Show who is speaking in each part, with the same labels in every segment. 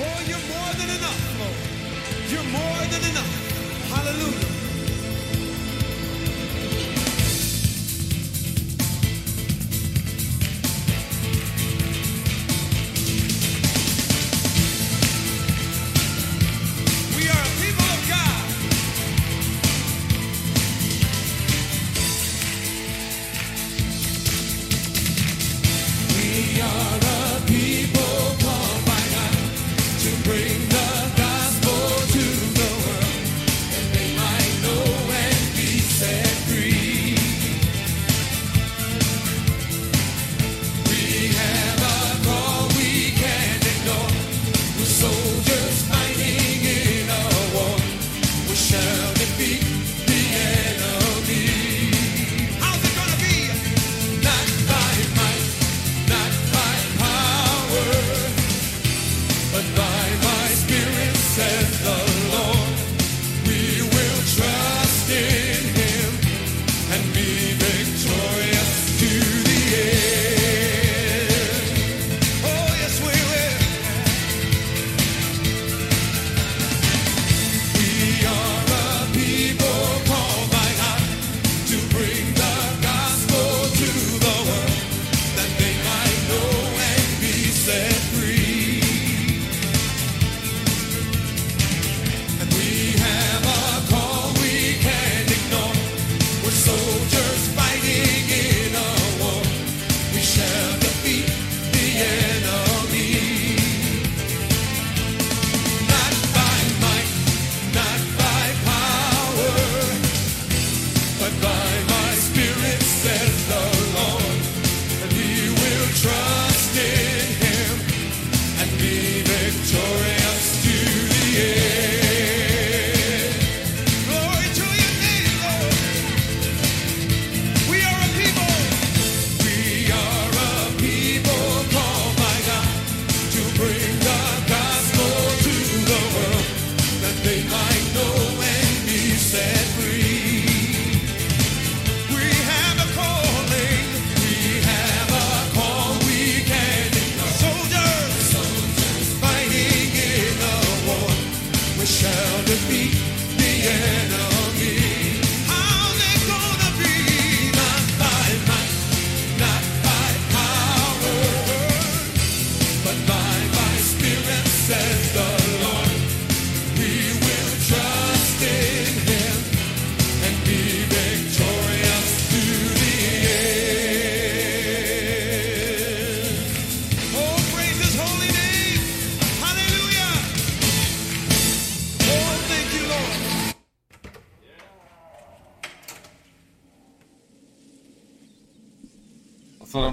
Speaker 1: Oh, you're more than enough, Lord. You're more than enough. Hallelujah.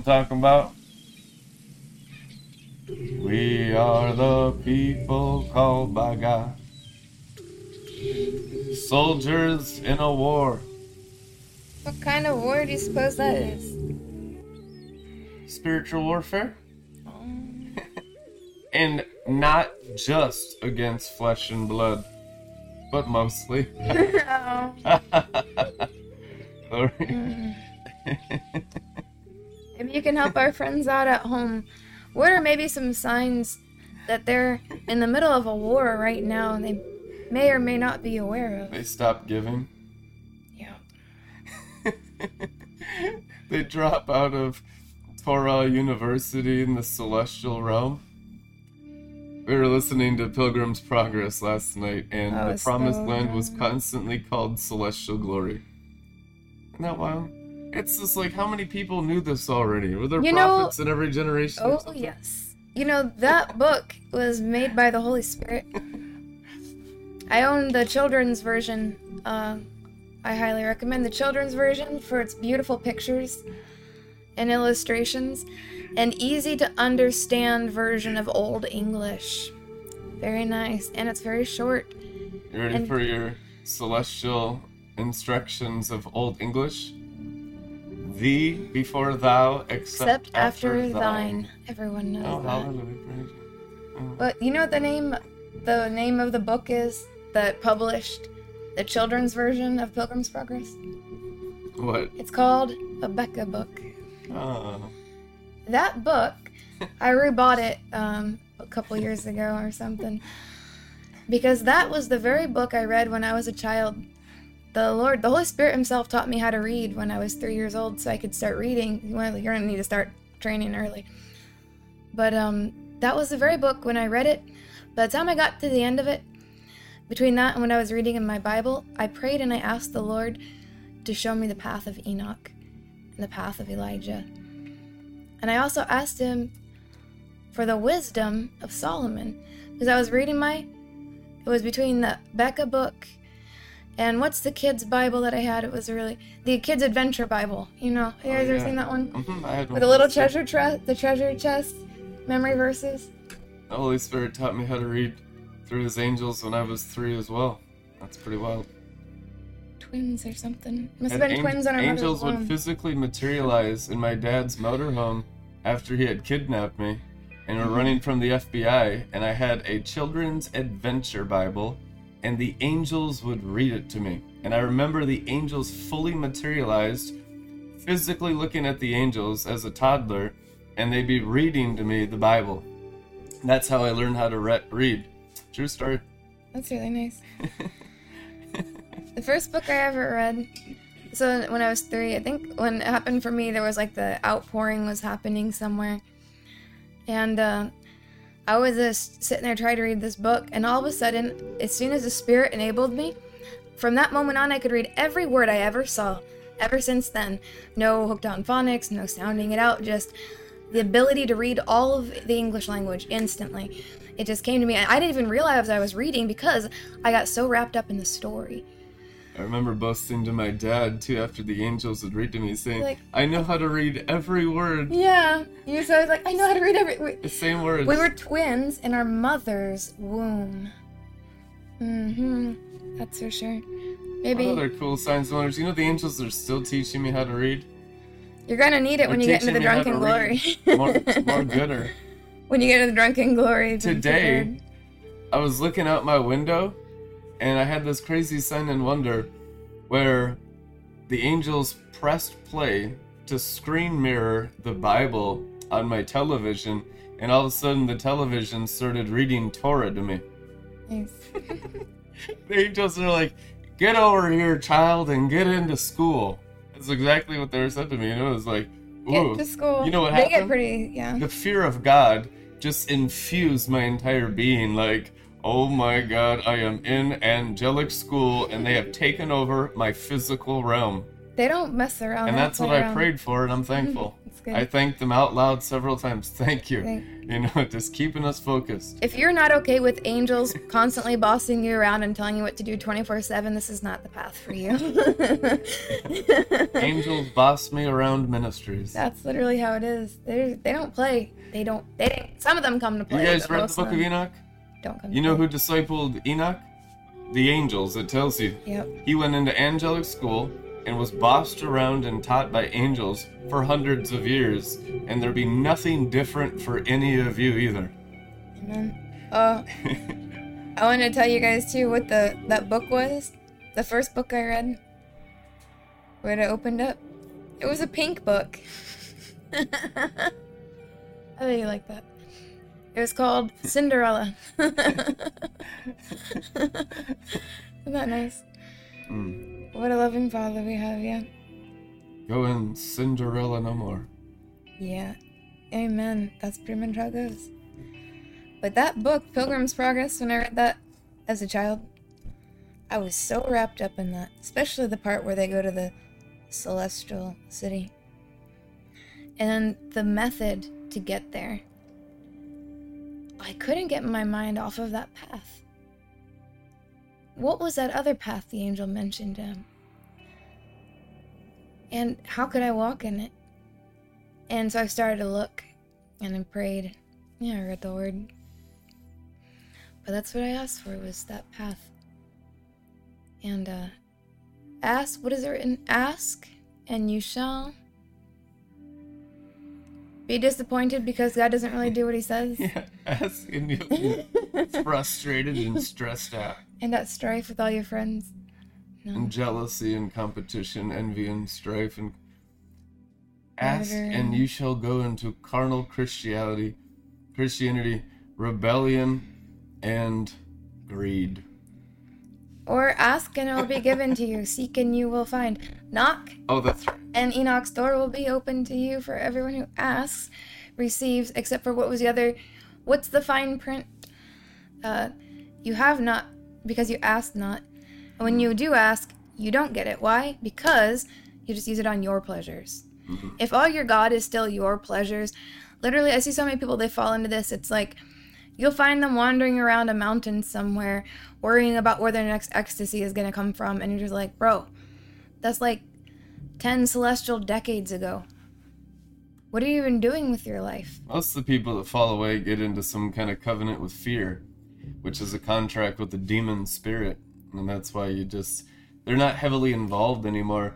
Speaker 2: Talking about. We are the people called by God. Soldiers in a war.
Speaker 3: What kind of war do you suppose that is?
Speaker 2: Spiritual warfare? Oh. and not just against flesh and blood, but mostly.
Speaker 3: Oh.
Speaker 2: Sorry. Mm.
Speaker 3: Maybe you can help our friends out at home. What are maybe some signs that they're in the middle of a war right now and they may or may not be aware of?
Speaker 2: They stop giving.
Speaker 3: Yeah.
Speaker 2: they drop out of Torah University in the celestial realm. We were listening to Pilgrim's Progress last night, and
Speaker 3: Oh,
Speaker 2: the promised
Speaker 3: so
Speaker 2: land was constantly called celestial glory. Isn't that wild? It's just like how many people knew this already? Were there
Speaker 3: You know-
Speaker 2: prophets in every generation?
Speaker 3: Oh, yes. You know, that book was made by the Holy Spirit. I own the children's version. Uh, I highly recommend the children's version for its beautiful pictures and illustrations, and easy to understand version of Old English. Very nice, and it's very short.
Speaker 2: You ready
Speaker 3: and-
Speaker 2: for your celestial instructions of Old English? Thee before thou, except,
Speaker 3: Except after thine. Everyone knows
Speaker 2: Oh,
Speaker 3: that.
Speaker 2: hallelujah. Praise.
Speaker 3: But you know what the name the name of the book is that published the children's version of Pilgrim's Progress?
Speaker 2: What?
Speaker 3: It's called Abeka book.
Speaker 2: Oh.
Speaker 3: That book, I rebought it um, a couple years ago or something. Because that was the very book I read when I was a child. The Lord, the Holy Spirit Himself taught me how to read when I was three years old, so I could start reading. Well, you're gonna need to start training early. But um, that was the very book when I read it. By the time I got to the end of it, between that and when I was reading in my Bible, I prayed and I asked the Lord to show me the path of Enoch and the path of Elijah. And I also asked him for the wisdom of Solomon because I was reading my it was between the Abeka book and what's the kids Bible that I had? It was really the kids adventure Bible. You know, Have you guys
Speaker 2: Oh,
Speaker 3: ever seen that one
Speaker 2: Mhm, I had
Speaker 3: with
Speaker 2: one
Speaker 3: the little treasure chest, the treasure chest, memory verses.
Speaker 2: The Holy Spirit taught me how to read through His angels when I was three as well. That's pretty wild.
Speaker 3: Twins or something. Must have been
Speaker 2: ang-
Speaker 3: twins on our
Speaker 2: angels would physically materialize in my dad's motorhome after he had kidnapped me and
Speaker 3: Mm-hmm.
Speaker 2: were running from the FBI and I had a children's adventure bible and the angels would read it to me and I remember the angels fully materialized physically looking at the angels as a toddler and they'd be reading to me the bible that's how I learned how to re- read true story
Speaker 3: That's really nice. the first book I ever read. So when I was three, I think when it happened for me, there was like the outpouring was happening somewhere, and uh, I was just sitting there trying to read this book, and all of a sudden, as soon as the Spirit enabled me, from that moment on, I could read every word I ever saw. Ever since then, no hooked on phonics, no sounding it out, just the ability to read all of the English language instantly. It just came to me. I didn't even realize I was reading because I got so wrapped up in the story.
Speaker 2: I remember boasting to my dad too after the angels would read to me, saying,
Speaker 3: Like-
Speaker 2: "I know how to read every word,
Speaker 3: Yeah, you was like, I know how to read every. We,
Speaker 2: the same words."
Speaker 3: we were twins in our mother's womb. Mm-hmm. That's for sure. Maybe
Speaker 2: What other cool signs and wonders? You know, the angels are still teaching me how to read.
Speaker 3: you're gonna need it when you get into the
Speaker 2: teaching me how
Speaker 3: drunken glory.
Speaker 2: More, more gooder.
Speaker 3: when you get into the drunken glory.
Speaker 2: Today. I was looking out my window, and I had this crazy sign and wonder, where the angels pressed play to screen mirror the mm-hmm. Bible on my television, and all of a sudden the television started reading Torah to me.
Speaker 3: Nice.
Speaker 2: the angels are like, "Get over here, child, and get into school." That's exactly what they were said to me, and it was like, "Ooh."
Speaker 3: Get to school.
Speaker 2: You know what happened?
Speaker 3: They get pretty. Yeah.
Speaker 2: The fear of God just infused my entire being. Like, oh my God, I am in angelic school, and they have taken over my physical realm,
Speaker 3: They don't mess around.
Speaker 2: and that's what
Speaker 3: play
Speaker 2: I prayed for, and I'm thankful. I thanked them out loud several times. Thank you.
Speaker 3: Thank-
Speaker 2: You know, just keeping us focused.
Speaker 3: If you're not okay with angels constantly bossing you around and telling you what to do 24 7, this is not the path for you.
Speaker 2: Angels boss me around ministries.
Speaker 3: That's literally how it is. They they don't play. They don't. They don't, some of them come to play.
Speaker 2: You
Speaker 3: guys
Speaker 2: read the book of Enoch?
Speaker 3: Don't come.
Speaker 2: You know
Speaker 3: play.
Speaker 2: who discipled Enoch? The angels. It tells you.
Speaker 3: Yep.
Speaker 2: He went into angelic school and was bossed around and taught by angels for hundreds of years, and there'd be nothing different for any of you either.
Speaker 3: Amen. Uh, I wanted to tell you guys too what the that book was. The first book I read. When I opened up, it was a pink book. I think you like that. It was called Cinderella. Isn't that nice?
Speaker 2: Mm.
Speaker 3: What a loving father we have, yeah.
Speaker 2: Go in Cinderella no more.
Speaker 3: Yeah. Amen. That's pretty much how it goes. But that book, Pilgrim's Progress, when I read that as a child, I was so wrapped up in that, especially the part where they go to the celestial city. And the method to get there. I couldn't get my mind off of that path. What was that other path the angel mentioned him? And how could I walk in it? And so I started to look and I prayed. Yeah, I read the word. But that's what I asked for was that path. And uh ask what is it written? Ask and you shall be disappointed because God doesn't really do what he says.
Speaker 2: Yeah, ask and you'll be frustrated and stressed out.
Speaker 3: and at strife with all your friends. No.
Speaker 2: And jealousy and competition, envy and strife and ask
Speaker 3: Murder.
Speaker 2: and you shall go into carnal Christianity Christianity rebellion, and greed.
Speaker 3: Or ask and it will be given to you. Seek and you will find. Knock
Speaker 2: Oh, that's right.
Speaker 3: And Enoch's door will be open to you for everyone who asks, receives, except for what was the other? What's the fine print? Uh, you have not because you asked not. And when you do ask, you don't get it. Why? Because you just use it on your pleasures. If all your God is still your pleasures, literally, I see so many people they fall into this. It's like you'll find them wandering around a mountain somewhere, worrying about where their next ecstasy is gonna come from, and you're just like, bro, that's like 10 celestial decades ago. What are you even doing with your life?
Speaker 2: Most of the people that fall away get into some kind of covenant with fear, which is a contract with the demon spirit. And that's why you just, they're not heavily involved anymore.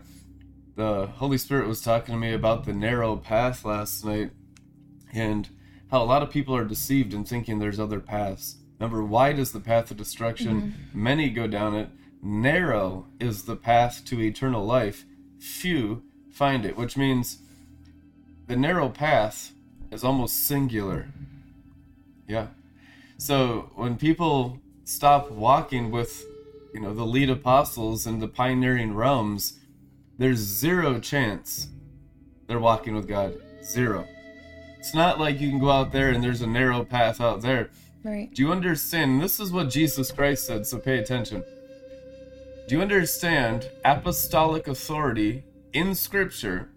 Speaker 2: The Holy Spirit was talking to me about the narrow path last night and how a lot of people are deceived in thinking there's other paths. Remember, wide is the path of destruction, mm-hmm. many go down it. Narrow is the path to eternal life, few find it, which means the narrow path is almost singular. Yeah. So when people stop walking with, you know, the lead apostles in the pioneering realms, there's zero chance they're walking with God. Zero. It's not like you can go out there and there's a narrow path out there.
Speaker 3: Right.
Speaker 2: Do you understand? This is what Jesus Christ said, so pay attention. Do you understand apostolic authority in Scripture?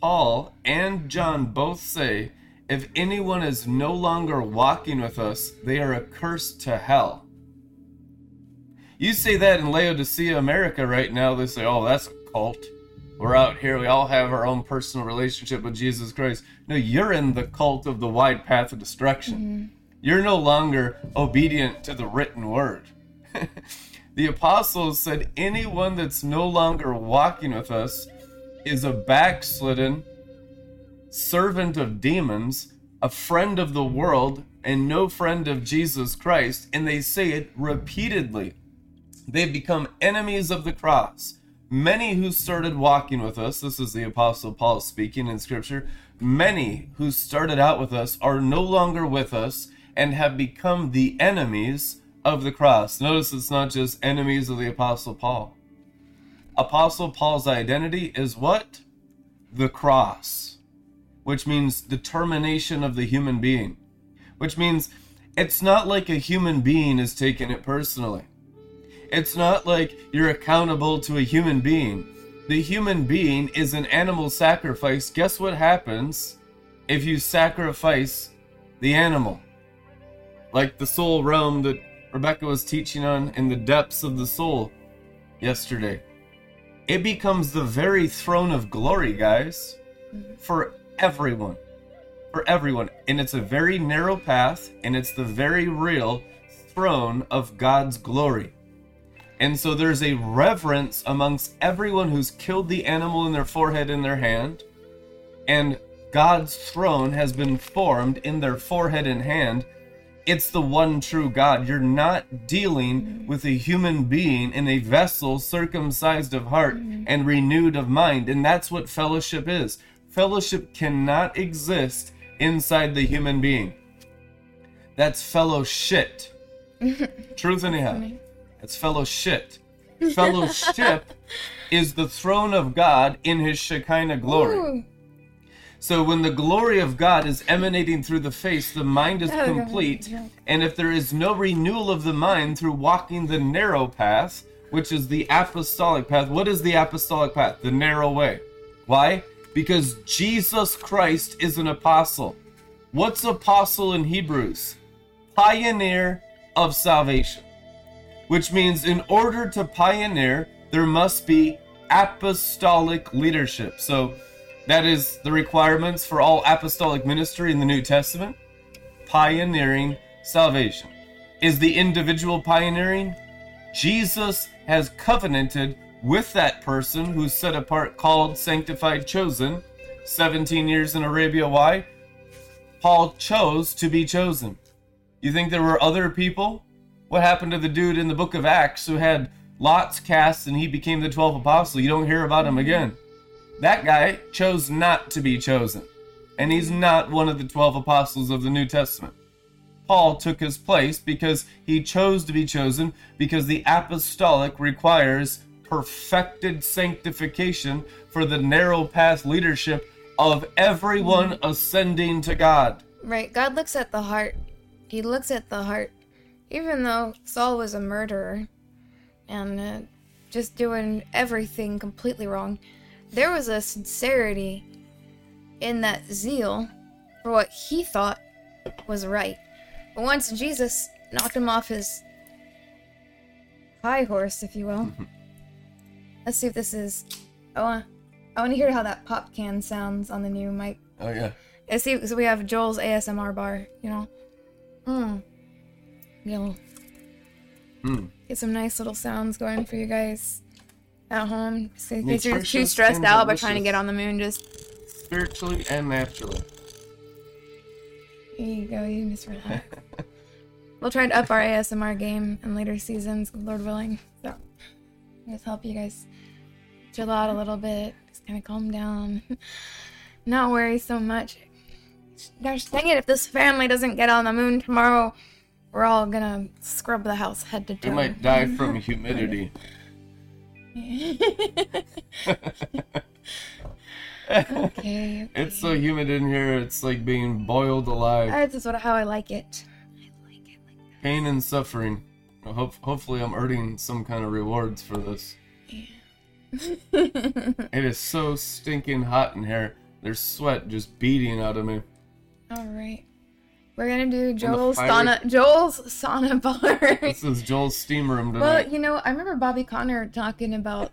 Speaker 2: Paul and John both say if anyone is no longer walking with us, they are accursed to hell. You say that in Laodicea, America, right now, they say, oh, that's a cult. We're out here, we all have our own personal relationship with Jesus Christ. No, you're in the cult of the wide path of destruction. Mm-hmm. You're no longer obedient to the written word. the apostles said anyone that's no longer walking with us is a backslidden servant of demons, a friend of the world, and no friend of Jesus Christ. And they say it repeatedly. They've become enemies of the cross. Many who started walking with us, this is the Apostle Paul speaking in Scripture, many who started out with us are no longer with us and have become the enemies of the cross. Notice it's not just enemies of the Apostle Paul. Apostle Paul's identity is what? The cross, which means determination of the human being, which means it's not like a human being is taking it personally. It's not like you're accountable to a human being. The human being is an animal sacrifice. Guess what happens if you sacrifice the animal? Like the soul realm that Rebecca was teaching on in the depths of the soul yesterday. It becomes the very throne of glory, guys, mm-hmm. for everyone. For everyone. And it's a very narrow path, and it's the very real throne of God's glory. And so there's a reverence amongst everyone who's killed the animal in their forehead in their hand, and God's throne has been formed in their forehead and hand. It's the one true God. You're not dealing mm-hmm. with a human being in a vessel circumcised of heart mm-hmm. and renewed of mind. And that's what fellowship is. Fellowship cannot exist inside the human being. That's fellowship. Truth anyhow. It's fellowship. Fellowship is the throne of God in his Shekinah glory.
Speaker 3: Ooh.
Speaker 2: So when the glory of God is emanating through the face, the mind is
Speaker 3: Oh,
Speaker 2: complete. And if there is no renewal of the mind through walking the narrow path, which is the apostolic path, what is the apostolic path? The narrow way. Why? Because Jesus Christ is an apostle. What's apostle in Hebrews? Pioneer of salvation. Which means in order to pioneer, there must be apostolic leadership. So that is the requirements for all apostolic ministry in the New Testament. Pioneering salvation. Is the individual pioneering? Jesus has covenanted with that person who's set apart, called, sanctified, chosen. 17 years in Arabia. Why? Paul chose to be chosen. You think there were other people? What happened to the dude in the book of Acts who had lots cast and he became the 12th apostle? You don't hear about him again. That guy chose not to be chosen. And he's not one of the 12 apostles of the New Testament. Paul took his place because he chose to be chosen because the apostolic requires perfected sanctification for the narrow path leadership of everyone ascending to God.
Speaker 3: Right. God looks at the heart. He looks at the heart. Even though Saul was a murderer and uh, just doing everything completely wrong, there was a sincerity in that zeal for what he thought was right. But once Jesus knocked him off his high horse, if you will, let's see if this is. I want. I want to hear how that pop can sounds on the new mic.
Speaker 2: Oh yeah.
Speaker 3: Let's see. So we have Joel's ASMR bar. You know. Hmm. You know,
Speaker 2: Hmm.
Speaker 3: get some nice little sounds going for you guys at home. So in case you're too stressed out by trying to get on the moon, just
Speaker 2: Spiritually and naturally.
Speaker 3: here you go. You can just relax. we'll try to up our ASMR game in later seasons, Lord willing. So just help you guys chill out a little bit, just kind of calm down, not worry so much. Gosh dang it! If this family doesn't get on the moon tomorrow, we're all gonna scrub the house head to toe.
Speaker 2: You might die from humidity.
Speaker 3: Okay, okay.
Speaker 2: It's so humid in here, it's like being boiled alive.
Speaker 3: That's just what, how I like it. I like it like
Speaker 2: Pain and suffering. Hope, hopefully, I'm earning some kind of rewards for this.
Speaker 3: that.
Speaker 2: It is so stinking hot in here. There's sweat just beating out of me.
Speaker 3: All right, we're gonna do Joel's sauna. Joel's sauna bar.
Speaker 2: This is Joel's steam room tonight.
Speaker 3: well, you know, I remember Bobby Conner talking about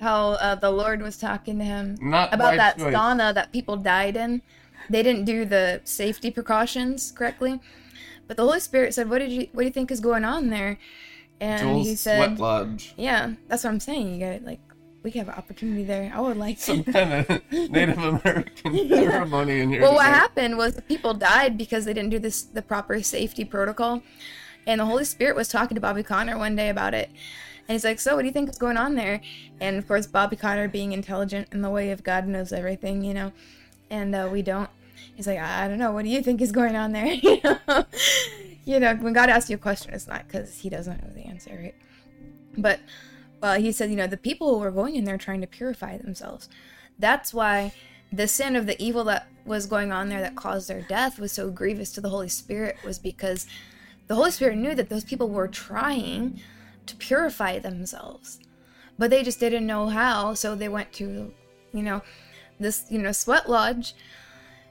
Speaker 3: how uh, the Lord was talking to him
Speaker 2: Not
Speaker 3: about that
Speaker 2: choice.
Speaker 3: sauna that people died in. They didn't do the safety precautions correctly, but the Holy Spirit said, "What did you? What do you think is going on there?" And
Speaker 2: Joel's
Speaker 3: he said,
Speaker 2: sweat lodge.
Speaker 3: "Yeah, that's what I'm saying. You got like, we have an opportunity there. I would like
Speaker 2: Some
Speaker 3: to."
Speaker 2: kind of Native American ceremony in here.
Speaker 3: Well, what happened was the people died because they didn't do this the proper safety protocol, and the Holy Spirit was talking to Bobby Conner one day about it, and he's like, "So, what do you think is going on there?" And of course, Bobby Conner, being intelligent in the way of God, knows everything, you know, and uh, we don't. He's like, "I don't know. What do you think is going on there?" you know, you know, when God asks you a question, it's not because He doesn't know the answer, right? But well, he said, you know, the people who were going in there trying to purify themselves. That's why the sin of the evil that was going on there that caused their death was so grievous to the Holy Spirit was because the Holy Spirit knew that those people were trying to purify themselves. But they just didn't know how, so they went to, you know, this, you know, sweat lodge.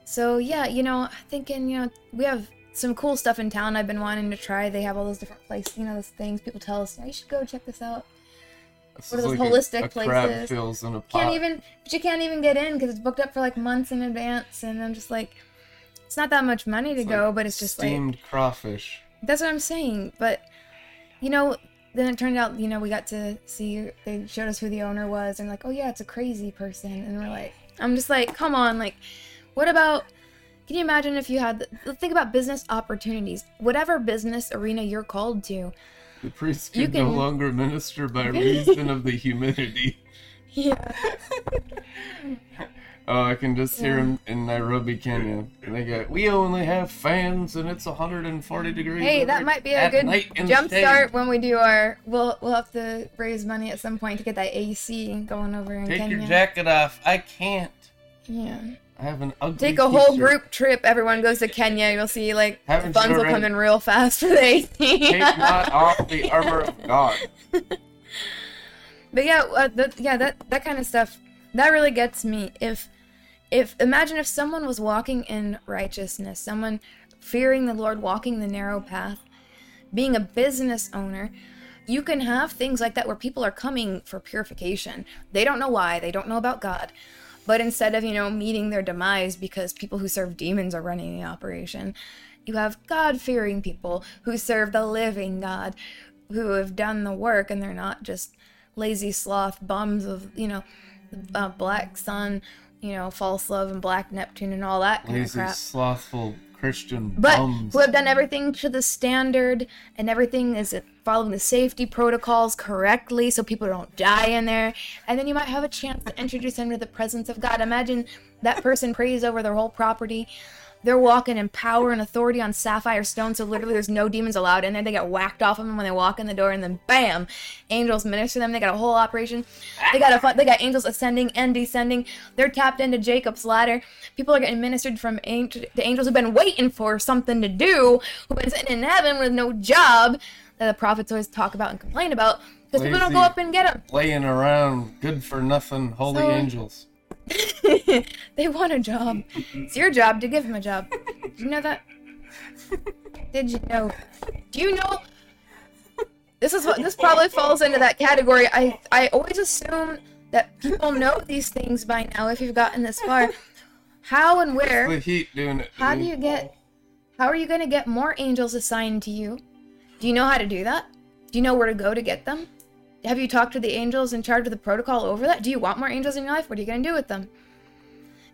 Speaker 3: So yeah, you know, thinking, you know, we have some cool stuff in town I've been wanting to try. They have all those different places, you know, those things people tell us, "Oh, you should go check this out.
Speaker 2: This
Speaker 3: what are those
Speaker 2: like
Speaker 3: holistic
Speaker 2: a, a crab
Speaker 3: places?
Speaker 2: fills in a pot.
Speaker 3: Can't even, but you can't even get in because it's booked up for like months in advance, and I'm just like, it's not that much money to
Speaker 2: It's
Speaker 3: go,
Speaker 2: like
Speaker 3: but it's just like
Speaker 2: steamed crawfish.
Speaker 3: that's what I'm saying. But you know, then it turned out, you know, we got to see. They showed us who the owner was, and like, oh yeah, it's a crazy person, and we're like, I'm just like, come on, like, what about? Can you imagine if you had? Think about business opportunities. Whatever business arena you're called to,
Speaker 2: The priest
Speaker 3: You
Speaker 2: can, no longer minister by reason of the humidity.
Speaker 3: yeah,
Speaker 2: Oh, I can just hear him in Nairobi, Kenya. And they go, we only have fans and it's 140 degrees.
Speaker 3: Hey, that might be a good jump start when we do our. We'll we'll have to raise money at some point to get that AC going over in
Speaker 2: Take
Speaker 3: Kenya.
Speaker 2: your jacket off. I can't.
Speaker 3: Yeah.
Speaker 2: Have an ugly
Speaker 3: Take a whole
Speaker 2: t-shirt.
Speaker 3: group trip. Everyone goes to Kenya. You'll see like
Speaker 2: Haven't
Speaker 3: the funds will come in real fast for the AC.
Speaker 2: Take not off the armor of God.
Speaker 3: But yeah, uh, the, yeah, that that kind of stuff that really gets me. If if imagine if someone was walking in righteousness, someone fearing the Lord, walking the narrow path, being a business owner, you can have things like that where people are coming for purification. They don't know why, they don't know about God. But instead of, you know, meeting their demise because people who serve demons are running the operation, you have God fearing people who serve the living God, who have done the work and they're not just lazy sloth bums of, you know, uh, black sun, you know, false love and black Neptune and all that kind of
Speaker 2: Lazy,
Speaker 3: crap.
Speaker 2: slothful Christian
Speaker 3: but
Speaker 2: bums.
Speaker 3: who have done everything to the standard and everything is following the safety protocols correctly so people don't die in there. And then you might have a chance to introduce them to the presence of god. Imagine that person prays over their whole property they're walking in power and authority on sapphire stone, so literally there's no demons allowed in there. They get whacked off of them when they walk in the door, and then bam, angels minister them. They got a whole operation. They got a fun, they got angels ascending and descending. They're tapped into Jacob's ladder. People are getting ministered from angel, the angels who've been waiting for something to do, who've been sitting in heaven with no job that the prophets always talk about and complain about because people don't go up and get them.
Speaker 2: Laying around, good for nothing, holy
Speaker 3: So-
Speaker 2: angels.
Speaker 3: they want a job. It's your job to give them a job. Did you know that? Did you know? Do you know? This is what this probably falls into that category. I I always assume that people know these things by now if you've gotten this far. How and
Speaker 2: The
Speaker 3: where?
Speaker 2: heat doing it.
Speaker 3: How do you get? How are you going to get more angels assigned to you? Do you know how to do that? Do you know where to go to get them? Have you talked to the angels in charge of the protocol over that? Do you want more angels in your life? What are you going to do with them?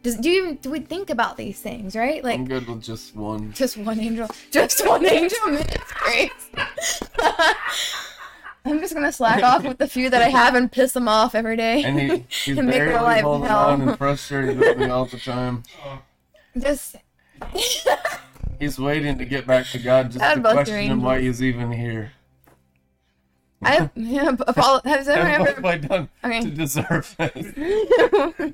Speaker 3: Does do you even do we think about these things, right? Like
Speaker 2: I'm good with just one.
Speaker 3: just one angel, just one angel. Man, it's great. I'm just gonna slack off with the few that I have and piss them off every day.
Speaker 2: And he, he's
Speaker 3: And make their life
Speaker 2: holding
Speaker 3: hell.
Speaker 2: on and frustrated with me all the time.
Speaker 3: just
Speaker 2: He's waiting to get back to God just
Speaker 3: God
Speaker 2: to question him why he's even here.
Speaker 3: I yeah, apolo- has anyone
Speaker 2: And what
Speaker 3: ever
Speaker 2: have I done
Speaker 3: Okay.
Speaker 2: to deserve this?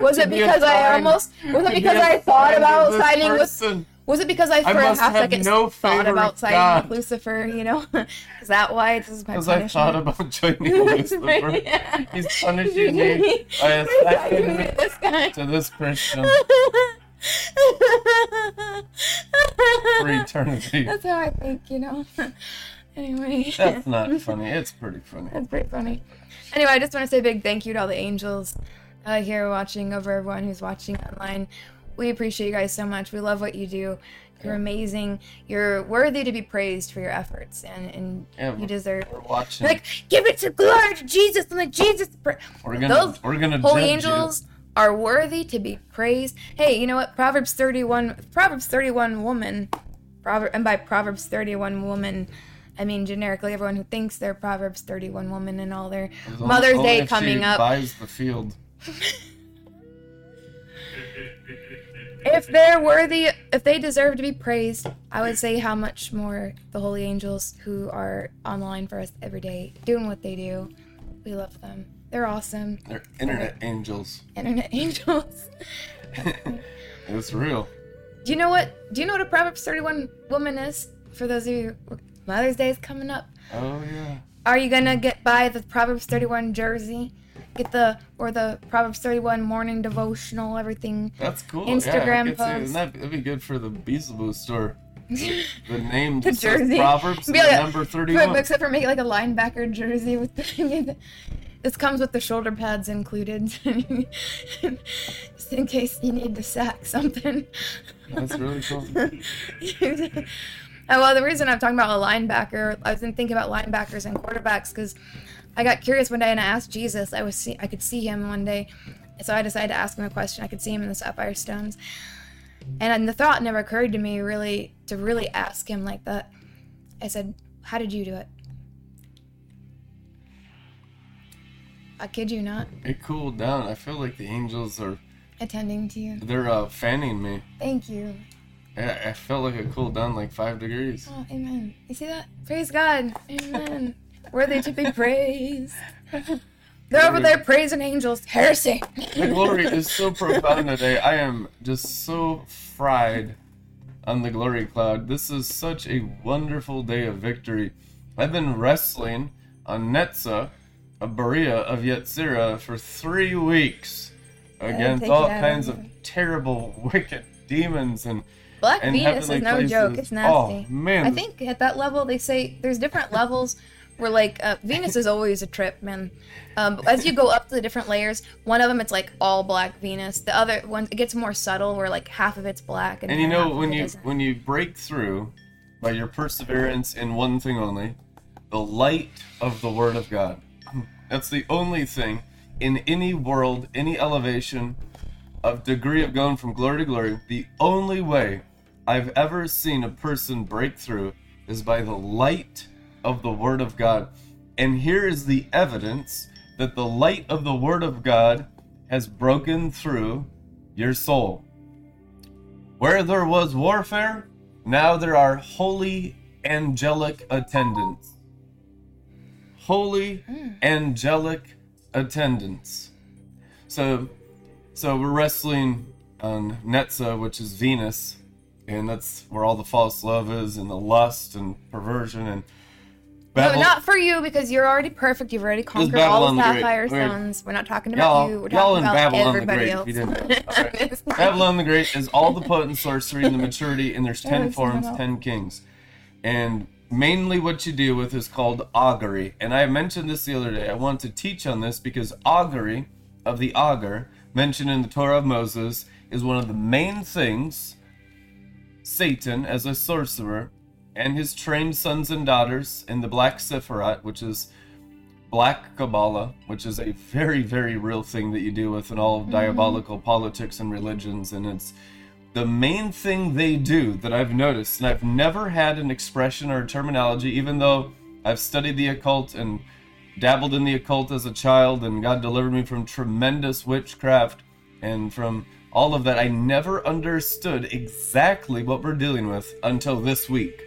Speaker 3: Was it
Speaker 2: be
Speaker 3: because I almost was it because
Speaker 2: be
Speaker 3: I thought about
Speaker 2: this
Speaker 3: siding with was it because I for a half second
Speaker 2: no
Speaker 3: thought about
Speaker 2: of
Speaker 3: siding
Speaker 2: God.
Speaker 3: with Lucifer, you know? Is that why this is my
Speaker 2: Because I
Speaker 3: punishment?
Speaker 2: thought about joining Lucifer.
Speaker 3: Yeah.
Speaker 2: He's punishing me by assigning me
Speaker 3: this guy.
Speaker 2: to this Christian for eternity.
Speaker 3: That's how I think, you know. Anyway.
Speaker 2: That's not funny. It's pretty funny.
Speaker 3: That's pretty funny. Anyway, I just want to say a big thank you to all the angels uh, here watching, over everyone who's watching online. We appreciate you guys so much. We love what you do. You're amazing. You're worthy to be praised for your efforts, and, and
Speaker 2: Yeah,
Speaker 3: you deserve.
Speaker 2: We're watching.
Speaker 3: Like, give it to glory to Jesus and let Jesus. Pra-
Speaker 2: we're gonna
Speaker 3: Those
Speaker 2: we're gonna
Speaker 3: holy angels are worthy to be praised. Hey, you know what? Proverbs 31, Proverbs 31 woman, Proverb, and by Proverbs 31 woman, I mean generically everyone who thinks they're Proverbs 31 woman and all their.
Speaker 2: Long-
Speaker 3: Mother's Day coming up.
Speaker 2: Buys the field.
Speaker 3: If they're worthy, if they deserve to be praised, I would say how much more the holy angels who are online for us every day, doing what they do. We love them. They're awesome.
Speaker 2: They're internet angels.
Speaker 3: Internet angels.
Speaker 2: It's real.
Speaker 3: Do you know what? Do you know what a Proverbs 31 woman is? For those of you, Mother's Day is coming up.
Speaker 2: Oh yeah.
Speaker 3: Are you gonna get buy the Proverbs 31 jersey? Get the or the Proverbs 31 morning devotional, everything.
Speaker 2: That's cool.
Speaker 3: Instagram
Speaker 2: yeah, I could see-
Speaker 3: post.
Speaker 2: that'd, that'd be good for the Beelzebub store. The name
Speaker 3: The jersey.
Speaker 2: Proverbs
Speaker 3: like-
Speaker 2: number
Speaker 3: But
Speaker 2: thirty-one.
Speaker 3: except for making like a linebacker jersey with the. This comes with the shoulder pads included, just in case you need to sack something.
Speaker 2: That's really cool.
Speaker 3: Uh, well, the reason I'm talking about a linebacker, I was thinking about linebackers and quarterbacks because I got curious one day and I asked Jesus. I was see, I could see him one day, so I decided to ask him a question. I could see him in the sapphire stones, and the thought never occurred to me really to really ask him like that. I said, "How did you do it?" I kid you not,
Speaker 2: It cooled down. I feel like the angels are
Speaker 3: attending to you.
Speaker 2: they're uh, fanning me.
Speaker 3: Thank you.
Speaker 2: I, I felt like it cooled down like five degrees.
Speaker 3: Oh, amen. You see that? Praise God. Amen. Worthy to be praised. They're over there praising angels. Heresy.
Speaker 2: The glory is so profound today. I am just so fried on the glory cloud. This is such a wonderful day of victory. I've been wrestling on Netza, a Berea of Yetzirah, for three weeks oh, against
Speaker 3: take
Speaker 2: all kinds
Speaker 3: of
Speaker 2: terrible, wicked demons and
Speaker 3: Black Venus is no
Speaker 2: places.
Speaker 3: joke. It's
Speaker 2: Oh,
Speaker 3: nasty.
Speaker 2: man.
Speaker 3: I think at that level they say there's different levels where like uh, Venus is always a trip, man. Um, as you go up to the different layers, one of them it's like all black Venus. The other one it gets more subtle where like half of it's black and,
Speaker 2: And you know when you when you break through by your perseverance in one thing only, the light of the word of God. That's the only thing in any world, any elevation of degree of going from glory to glory, the only way I've ever seen a person break through is by the light of the word of God. And here is the evidence that the light of the word of God has broken through your soul Where there was warfare, now there are holy angelic attendants. Holy hmm. angelic attendants. So, so we're wrestling on Netza, which is Venus, and that's where all the false love is, and the lust and perversion and.
Speaker 3: No, not for you because you're already perfect. You've already conquered all the
Speaker 2: the Great.
Speaker 3: sapphire
Speaker 2: We're-
Speaker 3: stones. We're not talking
Speaker 2: Y'all-
Speaker 3: about you. We're
Speaker 2: y'all
Speaker 3: talking
Speaker 2: in
Speaker 3: about
Speaker 2: Babylon the
Speaker 3: everybody
Speaker 2: Great,
Speaker 3: else.
Speaker 2: if you didn't know. Alright. Babylon the Great is all the potent sorcery and the maturity, and there's ten forms, ten kings. And mainly what you deal with is called augury. And I mentioned this the other day. I want to teach on this because augury of the augur, mentioned in the Torah of Moses, is one of the main things Satan, as a sorcerer, and his trained sons and daughters in the Black Sephiroth, which is Black Kabbalah, which is a very, very real thing that you deal with in all of diabolical politics and religions. And it's the main thing they do that I've noticed, and I've never had an expression or a terminology, even though I've studied the occult and dabbled in the occult as a child, and God delivered me from tremendous witchcraft and from all of that. I never understood exactly what we're dealing with until this week.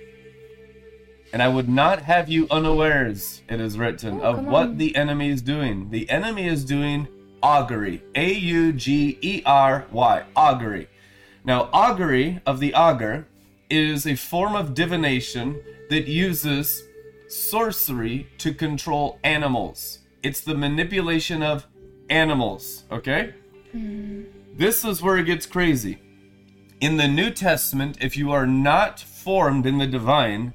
Speaker 2: And I would not have you unawares, it is written,
Speaker 3: Oh,
Speaker 2: of what
Speaker 3: on.
Speaker 2: the enemy is doing. The enemy is doing augury. A U G E R Y. Augury. Now, augury of the augur is a form of divination that uses sorcery to control animals. It's the manipulation of animals, okay? Hmm. This is where it gets crazy. In the New Testament, if you are not formed in the divine,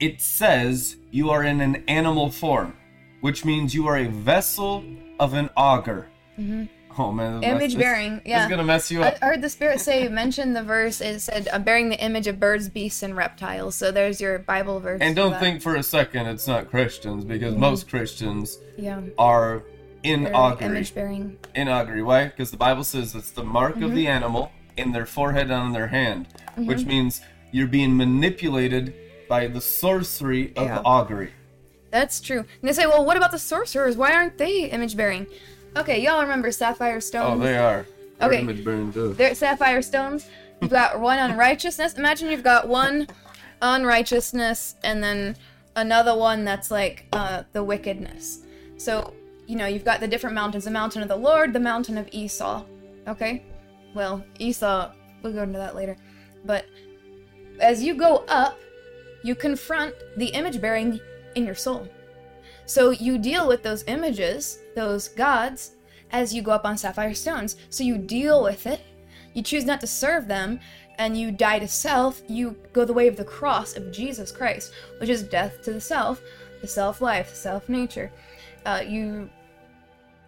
Speaker 2: it says you are in an animal form, which means you are a vessel of an augur. Mm-hmm. Oh man,
Speaker 3: Image bearing,
Speaker 2: This
Speaker 3: yeah.
Speaker 2: is gonna mess you
Speaker 3: I
Speaker 2: up.
Speaker 3: I heard the spirit say, mention the verse. It said, "I'm bearing the image of birds, beasts, and reptiles." So there's your Bible verse.
Speaker 2: And don't
Speaker 3: that.
Speaker 2: think for a second it's not Christians, because mm-hmm. most Christians
Speaker 3: yeah,
Speaker 2: are in augury.
Speaker 3: image bearing.
Speaker 2: in augury. Why? Because the Bible says it's the mark of
Speaker 3: Mm-hmm.
Speaker 2: the animal in their forehead and on their hand, which means you're being manipulated by the sorcery of
Speaker 3: Yeah.
Speaker 2: augury.
Speaker 3: That's true. And they say, "Well, what about the sorcerers? Why aren't they image bearing?" Okay, y'all remember sapphire
Speaker 2: Oh,
Speaker 3: stones?
Speaker 2: they are. They're
Speaker 3: Okay.
Speaker 2: image bearing too.
Speaker 3: They're sapphire stones. You've got one on righteousness. Imagine you've got one on righteousness and then another one that's like uh, the wickedness. So, you know, you've got the different mountains the mountain of the Lord, the mountain of Esau. Okay? Well, Esau, we'll go into that later. But as you go up, you confront the image bearing in your soul. So you deal with those images, those gods, as you go up on sapphire stones. So you deal with it. You choose not to serve them, and you die to self. You go the way of the cross of Jesus Christ, which is death to the self, the self life, the self nature. Uh, you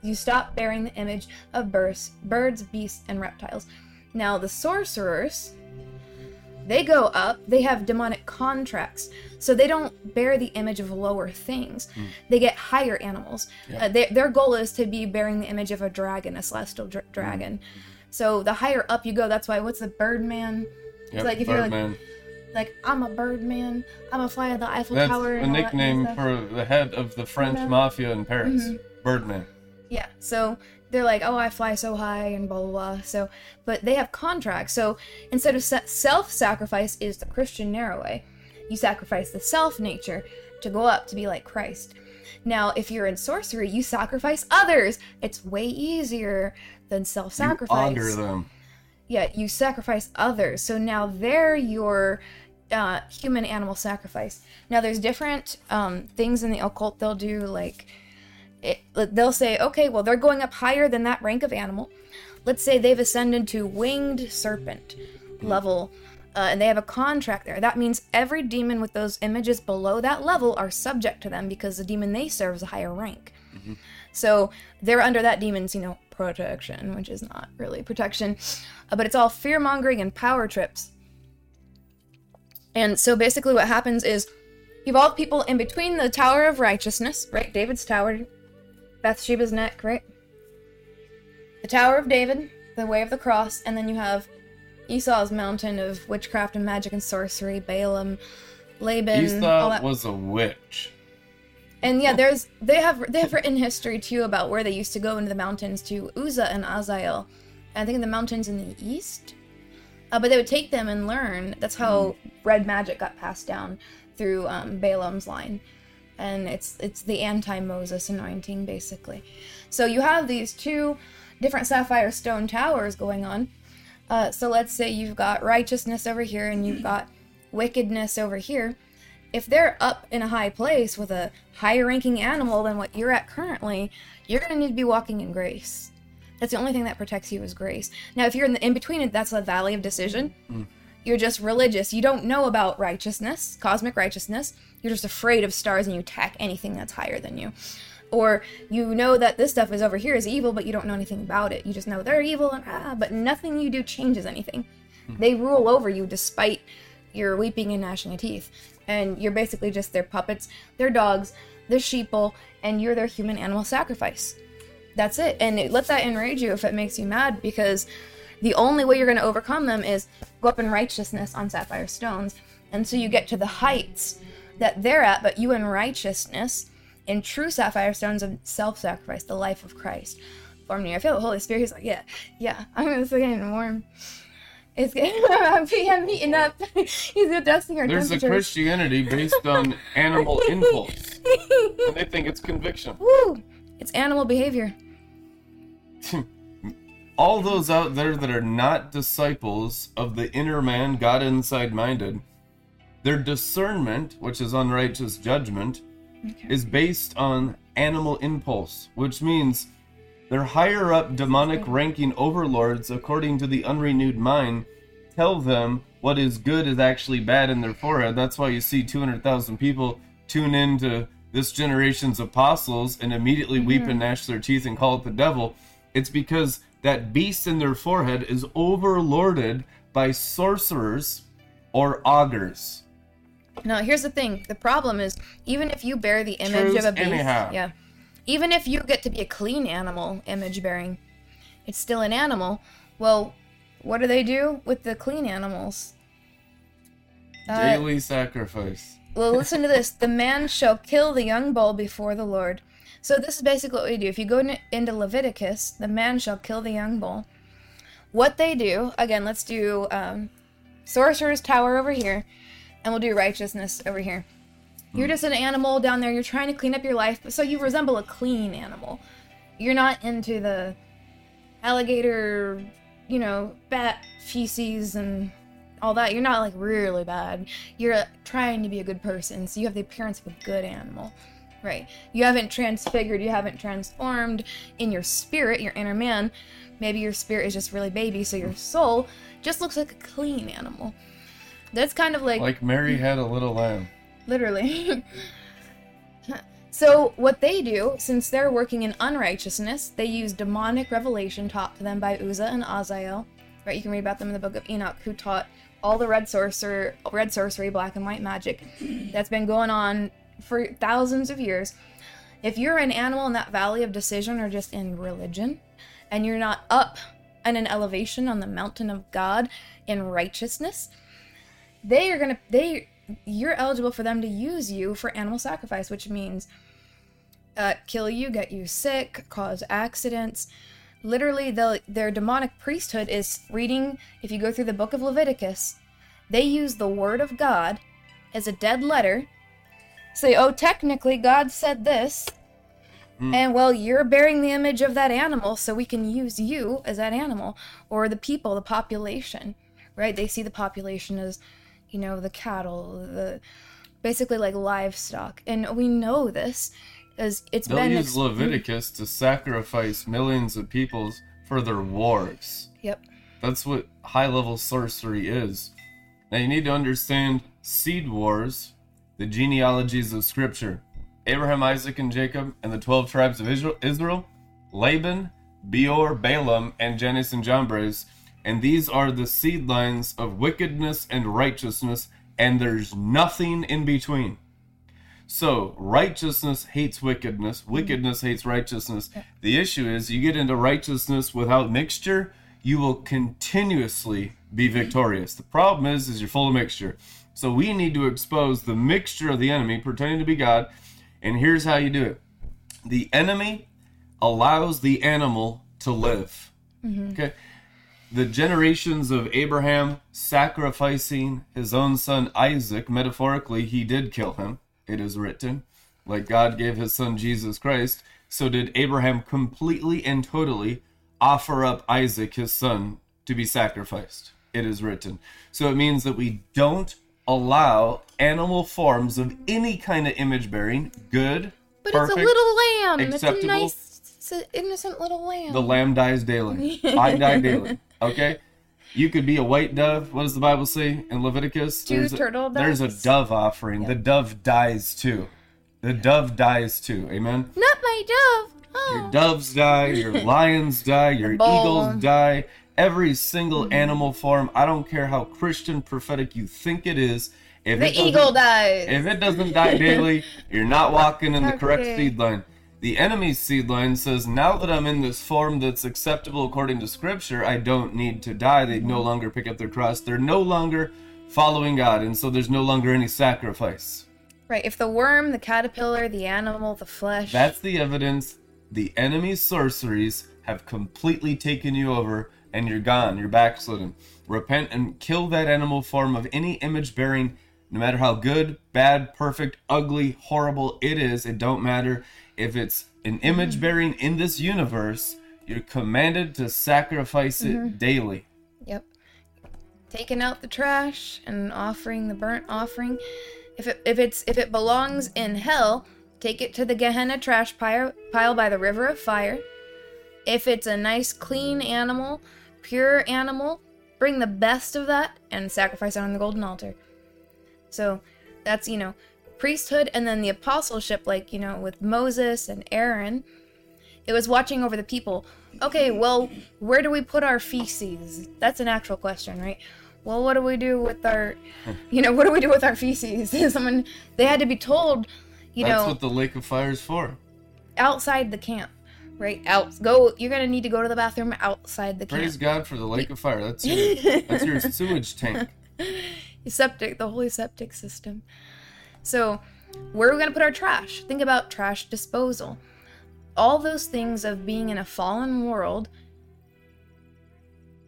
Speaker 3: you stop bearing the image of birds, birds, beasts, and reptiles. Now the sorcerers, they go up. They have demonic contracts, so they don't bear the image of lower things. They get higher animals. Uh, they, their goal is to be bearing the image of a dragon, a celestial dra- dragon. So the higher up you go, that's why. What's the Birdman?
Speaker 2: Yep,
Speaker 3: like if you're like-. Like I'm a Birdman. I'm a fly of the Eiffel
Speaker 2: That's
Speaker 3: Tower.
Speaker 2: a
Speaker 3: and all that kind of
Speaker 2: nickname for the head of the French mafia in Paris.
Speaker 3: Mm-hmm.
Speaker 2: Birdman.
Speaker 3: Yeah, so they're like, oh, I fly so high and blah blah blah. So, but they have contracts. So instead of se- self-sacrifice is the Christian narrow way. You sacrifice the self nature to go up to be like Christ. Now, if you're in sorcery, you sacrifice others. It's way easier than self-sacrifice.
Speaker 2: augur them.
Speaker 3: yeah, you sacrifice others. So now they're your uh, human animal sacrifice. Now there's different um, things in the occult they'll do. Like it, they'll say, okay, well they're going up higher than that rank of animal. Let's say they've ascended to winged serpent level. Uh, and they have a contract there. That means every demon with those images below that level are subject to them because the demon they serve is a higher rank. So they're under that demon's, you know, protection, which is not really protection, uh, but it's all fear mongering and power trips. And so basically, what happens is all people in between the Tower of Righteousness, right? David's Tower, Bathsheba's neck, right? The Tower of David, the Way of the Cross, and then you have Esau's mountain of witchcraft and magic and sorcery, Balaam, Laban,
Speaker 2: Esau was a witch.
Speaker 3: And yeah, there's they have they have written history too about where they used to go into the mountains to Uzzah and Azael. I think in the mountains in the east. Uh, but they would take them and learn. That's how red magic got passed down through um, Balaam's line, and it's it's the anti-Moses anointing basically. So you have these two different sapphire stone towers going on. Uh, so let's say you've got righteousness over here and you've got wickedness over here. If they're up in a high place with a higher ranking animal than what you're at currently, you're going to need to be walking in grace. That's the only thing that protects you is grace. Now, if you're in the in between it, that's the valley of decision. You're just religious. You don't know about righteousness, cosmic righteousness. You're just afraid of stars and you attack anything that's higher than you. Or you know that this stuff is over here is evil, but you don't know anything about it. You just know they're evil, and ah, but nothing you do changes anything. They rule over you despite your weeping and gnashing of teeth. And you're basically just their puppets, their dogs, their sheeple, and you're their human animal sacrifice. That's it. And it, let that enrage you if it makes you mad, because the only way you're going to overcome them is go up in righteousness on sapphire stones. And so you get to the heights that they're at, but you in righteousness in true sapphire stones of self-sacrifice, the life of Christ. In you. I feel the Holy Spirit. He's like, yeah, yeah. I'm gonna start getting warm. It's getting. I'm heating up. He's adjusting our
Speaker 2: There's a. Christianity based on animal impulse, and they think it's conviction.
Speaker 3: Woo! It's animal behavior.
Speaker 2: All those out there that are not disciples of the inner man, God inside minded, their discernment, which is unrighteous judgment, is based on animal impulse, which means their higher up demonic ranking overlords, according to the unrenewed mind, tell them what is good is actually bad in their forehead. That's why you see 200,000 people tune into this generation's apostles and immediately weep mm-hmm. and gnash their teeth and call it the devil. It's because that beast in their forehead is overlorded by sorcerers or augurs.
Speaker 3: Now, here's the thing. The problem is, even if you bear the image
Speaker 2: Truth
Speaker 3: of a beast,
Speaker 2: anyhow.
Speaker 3: yeah, even if you get to be a clean animal, image bearing, it's still an animal. Well, what do they do with the clean animals? Uh,
Speaker 2: Daily sacrifice.
Speaker 3: Well, listen to this. The man shall kill the young bull before the Lord. So this is basically what we do. If you go in- into Leviticus, the man shall kill the young bull. What they do, again, let's do um, sorcerer's tower over here, and we'll do righteousness over here. You're hmm. just an animal down there. You're trying to clean up your life, so you resemble a clean animal. You're not into the alligator, you know, bat feces and all that. You're not like really bad. You're trying to be a good person, so you have the appearance of a good animal. Right. You haven't transfigured, you haven't transformed in your spirit, your inner man. Maybe your spirit is just really baby, so your soul just looks like a clean animal. That's kind of like,
Speaker 2: Like Mary had a little lamb.
Speaker 3: literally. so, what they do, since they're working in unrighteousness, they use demonic revelation taught to them by Uzzah and Azael. Right, you can read about them in the book of Enoch, who taught all the red sorcerer, red sorcery, black and white magic that's been going on for thousands of years. If you're an animal in that valley of decision or just in religion, and you're not up in an elevation on the mountain of God in righteousness, they are gonna they you're eligible for them to use you for animal sacrifice, which means uh, kill you, get you sick, cause accidents. Literally, the, their demonic priesthood is reading. If you go through the book of Leviticus, they use the word of God as a dead letter. Say, oh, technically, God said this. And well, you're bearing the image of that animal, so we can use you as that animal, or the people, the population, right? They see the population as, you know, the cattle, the basically like livestock, and we know this as it's
Speaker 2: They'll
Speaker 3: been.
Speaker 2: use
Speaker 3: ex- mm-hmm.
Speaker 2: Leviticus to sacrifice millions of peoples for their wars.
Speaker 3: Yep.
Speaker 2: That's what high level sorcery is. Now you need to understand seed wars, the genealogies of scripture. Abraham, Isaac, and Jacob, and the 12 tribes of Israel, Israel Laban, Beor, Balaam, and Jannes and Jambres. And these are the seed lines of wickedness and righteousness, and there's nothing in between. So, righteousness hates wickedness, mm-hmm. wickedness hates righteousness. The issue is you get into righteousness without mixture, you will continuously be mm-hmm. victorious. The problem is is you're full of mixture. So we need to expose the mixture of the enemy pretending to be God, and here's how you do it. The enemy allows the animal to live. Mm-hmm. Okay? The generations of Abraham sacrificing his own son Isaac, metaphorically, he did kill him. It is written. Like God gave his son Jesus Christ, so did Abraham completely and totally offer up Isaac, his son, to be sacrificed. It is written. So it means that we don't allow animal forms of any kind of image bearing, good,
Speaker 3: But
Speaker 2: perfect,
Speaker 3: it's a little lamb. It's a
Speaker 2: acceptable.
Speaker 3: nice, it's an innocent little lamb.
Speaker 2: the lamb dies daily. I die daily. Okay? You could be a white dove. What does the Bible say in Leviticus?
Speaker 3: Two
Speaker 2: there's a,
Speaker 3: turtle
Speaker 2: There's a dove offering. The dove dies too. The dove dies too. Amen?
Speaker 3: Not my dove. Oh.
Speaker 2: Your doves die, your lions die, your eagles die. Every single mm-hmm. animal form, I don't care how Christian prophetic you think it is. If
Speaker 3: the eagle dies.
Speaker 2: if it doesn't die daily, you're not walking in the correct
Speaker 3: Okay.
Speaker 2: seed line. The enemy's seed line says, now that I'm in this form that's acceptable according to scripture, I don't need to die. They no longer pick up their cross. They're no longer following God, and so there's no longer any sacrifice.
Speaker 3: Right. If the worm, the caterpillar, the animal, the flesh.
Speaker 2: That's the evidence. The enemy's sorceries have completely taken you over, and you're gone. You're backslidden. Repent and kill that animal form of any image bearing, no matter how good, bad, perfect, ugly, horrible it is. It don't matter. If it's an image mm-hmm. bearing in this universe, you're commanded to sacrifice it mm-hmm. daily.
Speaker 3: Yep. Taking out the trash and offering the burnt offering. If it if it's if it belongs in hell, take it to the Gehenna trash pile, pile by the river of fire. If it's a nice clean animal, pure animal, bring the best of that and sacrifice it on the golden altar. So that's, you know, priesthood and then the apostleship like, you know, with Moses and Aaron. It was watching over the people. Okay, well, where do we put our feces? That's an actual question, right? Well, what do we do with our, you know, what do we do with our feces? Someone, they had to be told, you
Speaker 2: That's
Speaker 3: know, That's
Speaker 2: what the lake of fire is for.
Speaker 3: outside the camp, right? Out, go. You're gonna need to go to the bathroom outside the camp.
Speaker 2: Praise God for the lake of fire. That's your, that's your sewage tank.
Speaker 3: septic, the holy septic system. So, where are we going to put our trash? Think about trash disposal. All those things of being in a fallen world,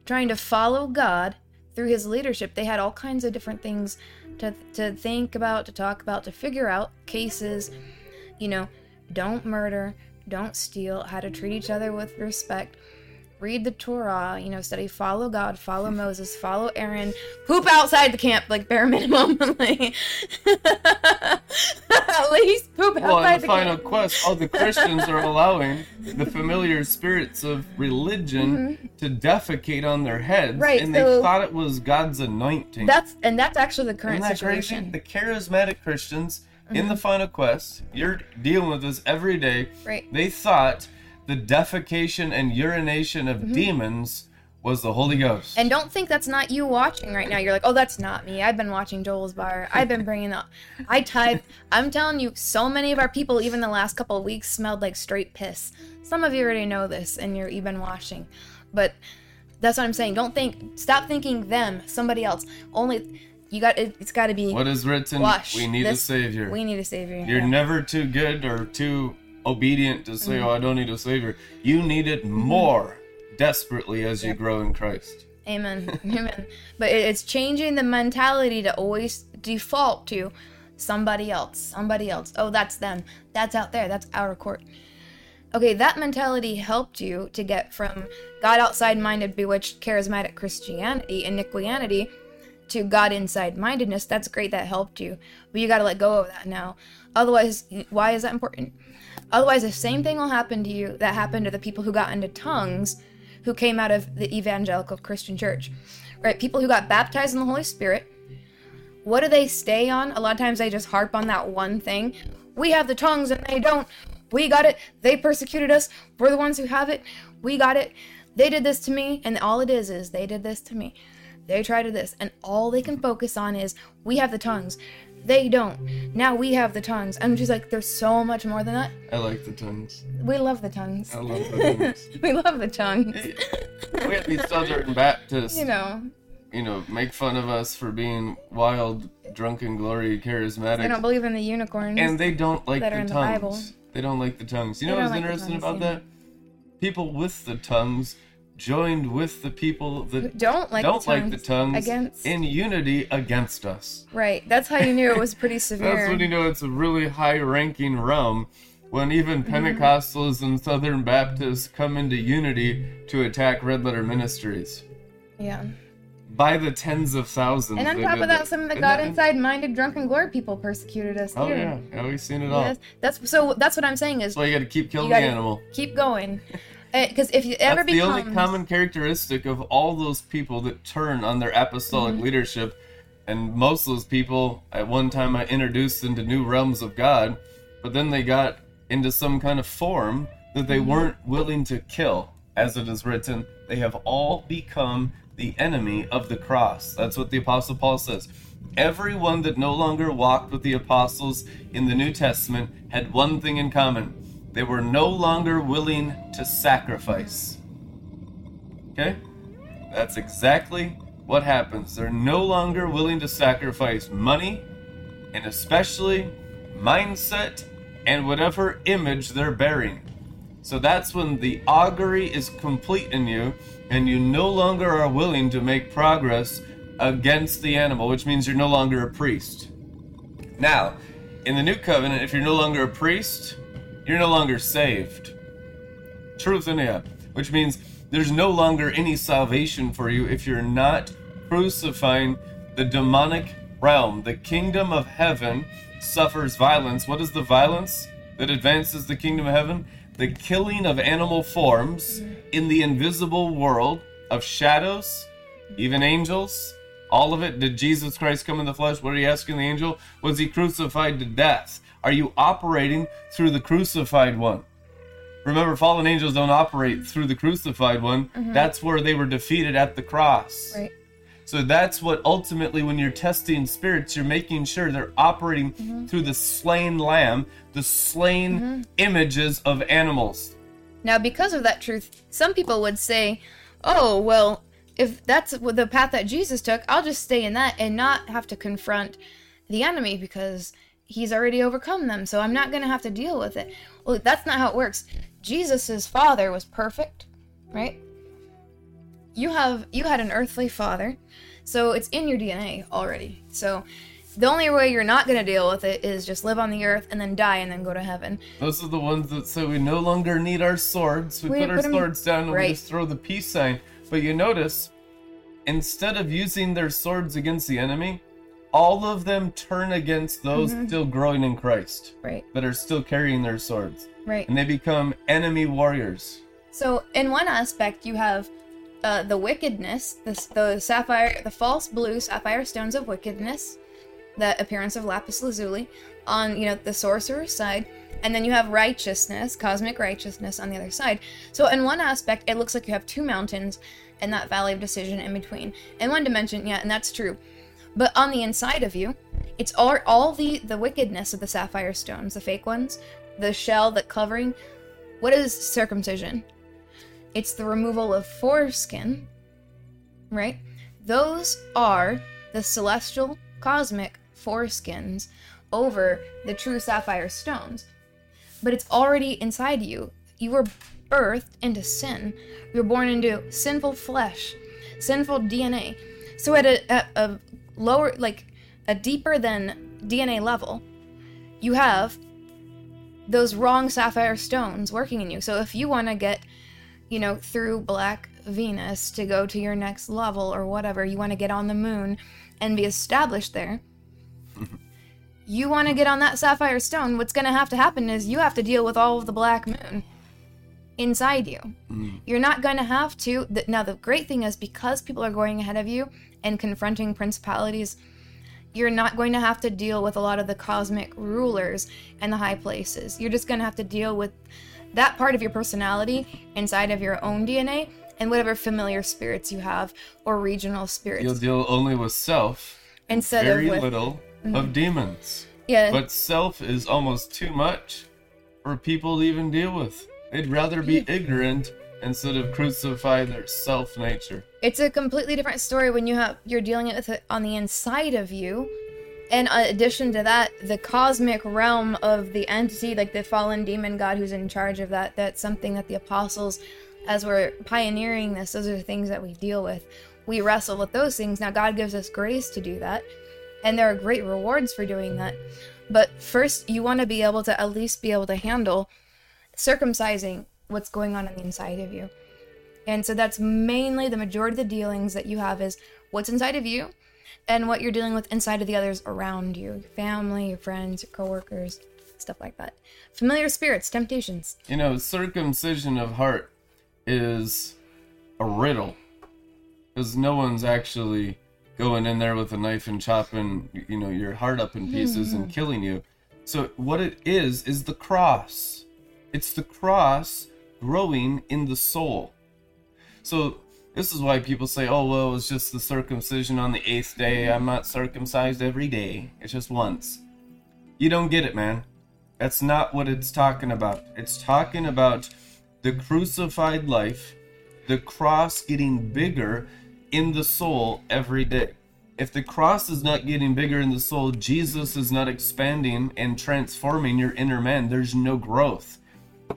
Speaker 3: trying to follow God through his leadership, they had all kinds of different things to, to think about, to talk about, to figure out cases. You know, don't murder, don't steal, how to treat each other with respect. Read the Torah, you know, study, follow God, follow Moses, follow Aaron, poop outside the camp, like bare minimum. like, at least poop outside the camp.
Speaker 2: Well, in the
Speaker 3: the
Speaker 2: final
Speaker 3: camp.
Speaker 2: quest, all the Christians are allowing the familiar spirits of religion to defecate on their heads,
Speaker 3: Mm-hmm. Right,
Speaker 2: and they thought it was God's anointing.
Speaker 3: That's and that's actually the current
Speaker 2: that crazy?
Speaker 3: situation.
Speaker 2: The charismatic Christians in
Speaker 3: Mm-hmm.
Speaker 2: the final quest, you're dealing with this every day.
Speaker 3: Right.
Speaker 2: They thought the defecation and urination of demons was the Holy Ghost.
Speaker 3: Mm-hmm. And don't think that's not you watching right now. You're like, oh, that's not me. I've been watching Joel's Bar. I've been bringing up. I type. I'm telling you, so many of our people, even the last couple of weeks, smelled like straight piss. Some of you already know this, and you're you've watching, but that's what I'm saying. Don't think. Stop thinking them. Somebody else. Only you got. It, it's got to be.
Speaker 2: what is written?
Speaker 3: Wash.
Speaker 2: we need
Speaker 3: This-
Speaker 2: a savior.
Speaker 3: We need a savior.
Speaker 2: You're
Speaker 3: Yeah.
Speaker 2: never too good or too obedient to
Speaker 3: Mm-hmm.
Speaker 2: say, "Oh, I don't need a savior." You need it more desperately as you grow in Christ.
Speaker 3: Amen. Amen. But it's changing the mentality to always default to somebody else. Somebody else. Oh, that's them. That's out there. That's outer court. Okay, that mentality helped you to get from God outside minded, bewitched, charismatic Christianity and Niquianity to God inside mindedness. That's great. That helped you. But you got to let go of that now. Otherwise, why is that important? Otherwise, the same thing will happen to you that happened to the people who got into tongues who came out of the evangelical Christian church. Right? People who got baptized in the Holy Spirit. What do they stay on? A lot of times they just harp on that one thing. We have the tongues and they don't. We got it. They persecuted us. We're the ones who have it. We got it. They did this to me. And all it is is they did this to me. They tried to this. And all they can focus on is we have the tongues. They don't. Now we have the tongues. I'm just like, there's so much more than that.
Speaker 2: I like the tongues.
Speaker 3: We love the tongues.
Speaker 2: I love the tongues.
Speaker 3: we love the tongues.
Speaker 2: we have these Southern Baptists,
Speaker 3: You know,
Speaker 2: you know, make fun of us for being wild, drunken, glory, charismatic.
Speaker 3: they don't believe in the unicorns.
Speaker 2: and they don't like the
Speaker 3: the
Speaker 2: tongues.
Speaker 3: Bible.
Speaker 2: They don't like the tongues. You know
Speaker 3: They
Speaker 2: what's
Speaker 3: don't like
Speaker 2: interesting
Speaker 3: tongues
Speaker 2: about
Speaker 3: either.
Speaker 2: that? People with the tongues joined with the people that
Speaker 3: Don't like
Speaker 2: don't
Speaker 3: the
Speaker 2: like the tongues
Speaker 3: against.
Speaker 2: in unity against us.
Speaker 3: right. That's how you knew it was pretty severe.
Speaker 2: That's when you know it's a really high ranking realm when even
Speaker 3: Mm-hmm.
Speaker 2: Pentecostals and Southern Baptists come into unity to attack Red Letter Ministries.
Speaker 3: yeah.
Speaker 2: By the tens of thousands.
Speaker 3: And on top of that, some of the
Speaker 2: And
Speaker 3: God
Speaker 2: that-
Speaker 3: inside minded drunken glory people persecuted us
Speaker 2: Oh yeah, yeah, we've seen it all.
Speaker 3: Yes. That's so. That's what I'm saying is
Speaker 2: why you got to keep killing the animal.
Speaker 3: keep going, because if you ever
Speaker 2: That's the only common characteristic of all those people that turn on their apostolic
Speaker 3: Mm-hmm.
Speaker 2: leadership. And most of those people, at one time, I introduced into new realms of God, but then they got into some kind of form that they
Speaker 3: Mm-hmm.
Speaker 2: weren't willing to kill. As it is written, they have all become the enemy of the cross. That's what the Apostle Paul says. Everyone that no longer walked with the apostles in the New Testament had one thing in common they were no longer willing to sacrifice. Okay? That's exactly what happens. They're no longer willing to sacrifice money, and especially mindset and whatever image they're bearing. So that's when the augury is complete in you, and you no longer are willing to make progress against the animal, which means you're no longer a priest. Now, in the new covenant, if you're no longer a priest, you're no longer saved. Truth in you, which means there's no longer any salvation for you if you're not crucifying the demonic realm. The kingdom of heaven suffers violence. What is the violence that advances the kingdom of heaven? The killing of animal forms in the invisible world of shadows, even angels. All of it. Did Jesus Christ come in the flesh? What are you asking the angel? Was he crucified to death? Are you operating through the crucified one? Remember, fallen angels don't operate through the crucified one. That's where they were defeated at the cross.
Speaker 3: right.
Speaker 2: So that's what ultimately, when you're testing spirits, you're making sure they're operating
Speaker 3: Mm-hmm.
Speaker 2: through the slain lamb, the slain images of animals.
Speaker 3: Now, because of that truth, some people would say, "Oh, well, if that's the path that Jesus took, I'll just stay in that and not have to confront the enemy because he's already overcome them. So I'm not going to have to deal with it." Well, that's not how it works. Jesus's father was perfect, right? You have you had an earthly father, so it's in your DNA already. So the only way you're not going to deal with it is just live on the earth and then die and then go to heaven.
Speaker 2: Those are the ones that say we no longer need our swords. We,
Speaker 3: We
Speaker 2: put our
Speaker 3: put
Speaker 2: swords down and we just throw the peace sign. But you notice, instead of using their swords against the enemy, all of them turn against those
Speaker 3: Mm-hmm.
Speaker 2: still growing in Christ,
Speaker 3: Right.
Speaker 2: that are still carrying their swords.
Speaker 3: Right.
Speaker 2: And they become enemy warriors.
Speaker 3: So, in one aspect, you have uh, the wickedness, the, the sapphire, the false blue sapphire stones of wickedness, the appearance of lapis lazuli, on you know the sorcerer's side, and then you have righteousness, cosmic righteousness, on the other side. So, in one aspect, it looks like you have two mountains and that valley of decision in between. In one dimension, yeah, and that's true. But on the inside of you, it's all all the the wickedness of the sapphire stones, the fake ones, the shell, the covering. What is circumcision? It's the removal of foreskin, right? Those are the celestial cosmic foreskins over the true sapphire stones. But it's already inside you. You were birthed into sin. You were born into sinful flesh, sinful DNA. So at a, at a lower, like a deeper than DNA level, you have those wrong sapphire stones working in you. So if you want to get, you know, through Black Venus to go to your next level or whatever, you want to get on the moon and be established there. you want to get on that sapphire stone, what's going to have to happen is you have to deal with all of the black moon inside you. Mm. You're not going to have to. th- Now, the great thing is because people are going ahead of you and confronting principalities, you're not going to have to deal with a lot of the cosmic rulers and the high places. You're just going to have to deal with that part of your personality inside of your own DNA and whatever familiar spirits you have or regional spirits
Speaker 2: You'll deal only with self,
Speaker 3: instead
Speaker 2: very
Speaker 3: of with
Speaker 2: little mm-hmm. of demons.
Speaker 3: yeah
Speaker 2: But self is almost too much for people to even deal with. They'd rather be ignorant instead of crucify their self nature.
Speaker 3: it's a completely different story when you have you're dealing with it on the inside of you And in addition to that the cosmic realm of the entity like the fallen demon god who's in charge of that that's something that the apostles as we're pioneering this, those are the things that we deal with. We wrestle with those things. Now, God gives us grace to do that, and there are great rewards for doing that. But first, you want to be able to at least be able to handle circumcising what's going on on the inside of you. And so that's mainly the majority of the dealings that you have is what's inside of you and what you're dealing with inside of the others around you your family, your friends, your coworkers, stuff like that. Familiar spirits, temptations.
Speaker 2: You know, circumcision of heart is a riddle. Because no one's actually going in there with a knife and chopping, you know, your heart up in pieces and hmm. killing you. So what it is is the cross. It's the cross growing in the soul. So this is why people say, "Oh, well, it's just the circumcision on the eighth day. I'm not circumcised every day. It's just once." You don't get it, man. That's not what it's talking about. It's talking about the crucified life, the cross getting bigger in the soul every day. If the cross is not getting bigger in the soul, Jesus is not expanding and transforming your inner man. There's no growth.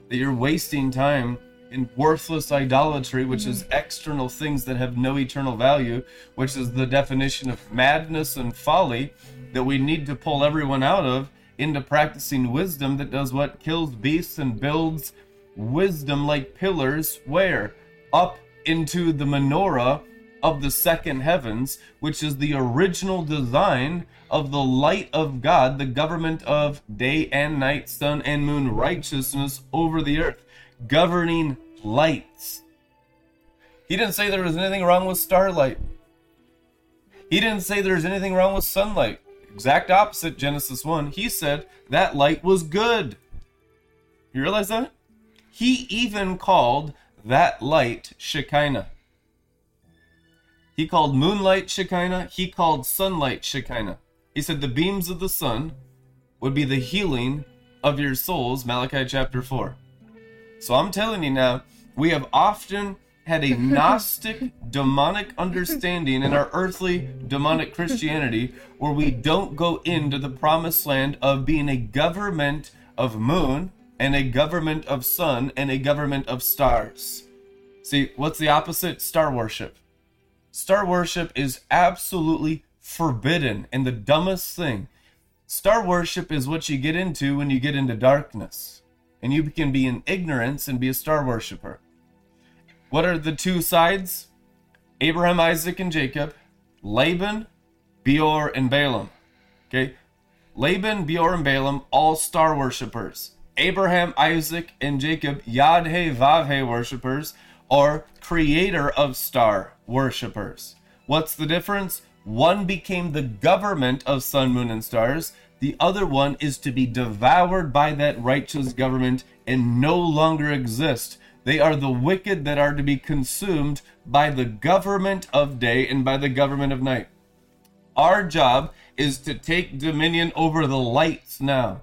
Speaker 2: That you're wasting time in worthless idolatry, which is mm-hmm. external things that have no eternal value, which is the definition of madness and folly that we need to pull everyone out of into practicing wisdom that does what kills beasts and builds wisdom like pillars where up into the menorah of the second heavens which is the original design of the light of god the government of day and night sun and moon righteousness over the earth governing lights. He didn't say there was anything wrong with starlight. He didn't say there's anything wrong with sunlight. Exact opposite genesis 1 he said that light was good. You realize that? He even called that light Shekinah. He called moonlight Shekinah. He called sunlight Shekinah. He said the beams of the sun would be the healing of your souls, Malachi chapter 4. So I'm telling you now, we have often had a Gnostic demonic understanding in our earthly demonic Christianity where we don't go into the promised land of being a government of moon and a government of sun and a government of stars. See, what's the opposite? Star worship. Star worship is absolutely forbidden and the dumbest thing. Star worship is what you get into when you get into darkness. And you can be in ignorance and be a star worshiper. What are the two sides? Abraham, Isaac, and Jacob, Laban, Beor, and Balaam. Okay? Laban, Beor, and Balaam, all star worshippers. Abraham, Isaac, and Jacob, Yad He Vav He worshippers, or creator of star worshippers. What's the difference? One became the government of sun, moon, and stars. The other one is to be devoured by that righteous government and no longer exist. They are the wicked that are to be consumed by the government of day and by the government of night. Our job is to take dominion over the lights now.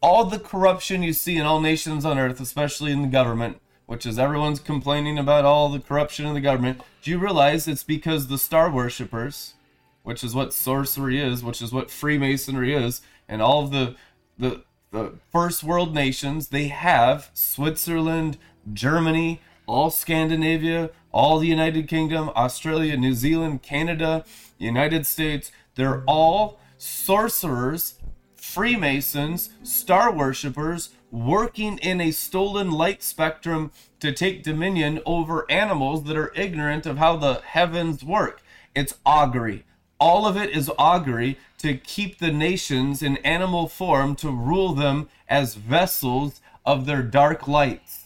Speaker 2: All the corruption you see in all nations on earth, especially in the government, which is everyone's complaining about all the corruption in the government, do you realize it's because the star worshippers, which is what sorcery is, which is what Freemasonry is, and all of the the the first world nations, they have Switzerland, Germany, all Scandinavia, all the United Kingdom, Australia, New Zealand, Canada, United States, they're all sorcerers, Freemasons, star worshippers, working in a stolen light spectrum to take dominion over animals that are ignorant of how the heavens work. It's augury. All of it is augury to keep the nations in animal form to rule them as vessels of their dark lights.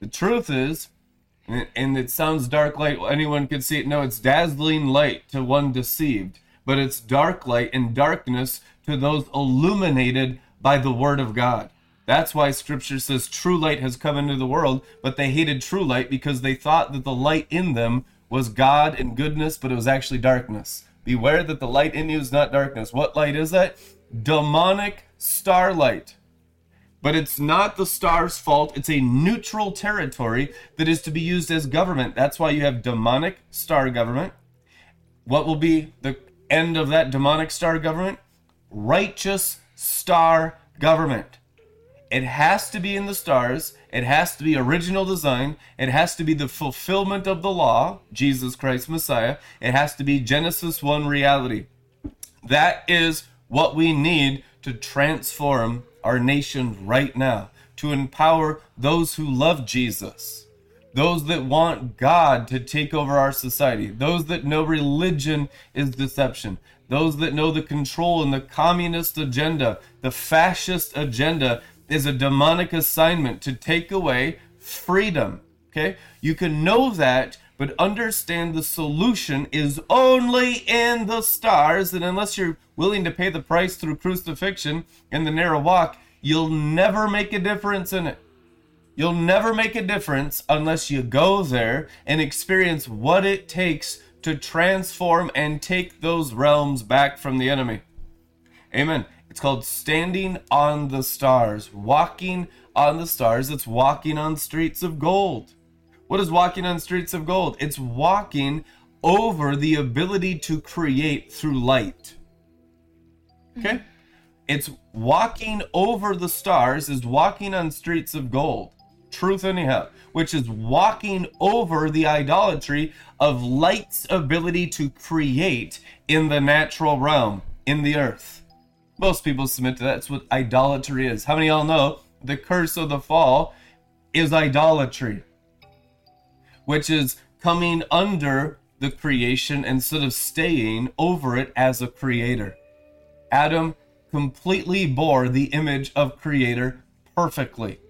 Speaker 2: The truth is, and it sounds dark light, anyone could see it. No, it's dazzling light to one deceived, but it's dark light and darkness to those illuminated by the word of God. That's why scripture says true light has come into the world, but they hated true light because they thought that the light in them was God and goodness, but it was actually darkness. Beware that the light in you is not darkness. What light is that? Demonic starlight. But it's not the star's fault. It's a neutral territory that is to be used as government. That's why you have demonic star government. What will be the end of that demonic star government? Righteous star government. It has to be in the stars. It has to be original design. It has to be the fulfillment of the law, Jesus Christ Messiah. It has to be Genesis 1 reality. That is what we need to transform our nation right now, to empower those who love Jesus, those that want God to take over our society, those that know religion is deception, those that know the control and the communist agenda, the fascist agenda is a demonic assignment to take away freedom. Okay? You can know that, but understand the solution is only in the stars. And unless you're willing to pay the price through crucifixion and the narrow walk, you'll never make a difference in it. You'll never make a difference unless you go there and experience what it takes to transform and take those realms back from the enemy. Amen. It's called standing on the stars, walking on the stars. It's walking on streets of gold. What is walking on streets of gold? It's walking over the ability to create through light. Okay? It's walking over the stars, is walking on streets of gold. Truth, anyhow, which is walking over the idolatry of light's ability to create in the natural realm, in the earth. Most people submit to that. That's what idolatry is. How many of y'all know the curse of the fall is idolatry? Which is coming under the creation instead of staying over it as a creator. Adam completely bore the image of creator perfectly.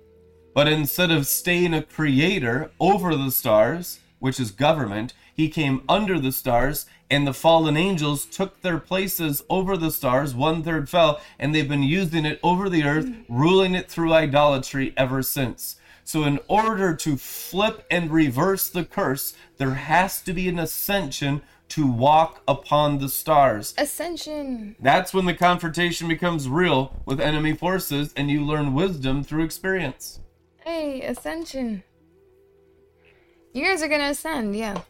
Speaker 2: But instead of staying a creator over the stars, which is government, he came under the stars, and the fallen angels took their places over the stars. One third fell, and they've been using it over the earth, ruling it through idolatry ever since. So, in order to flip and reverse the curse, there has to be an ascension to walk upon the stars.
Speaker 3: Ascension.
Speaker 2: That's when the confrontation becomes real with enemy forces, and you learn wisdom through experience.
Speaker 3: Hey, ascension. You guys are gonna ascend, yeah.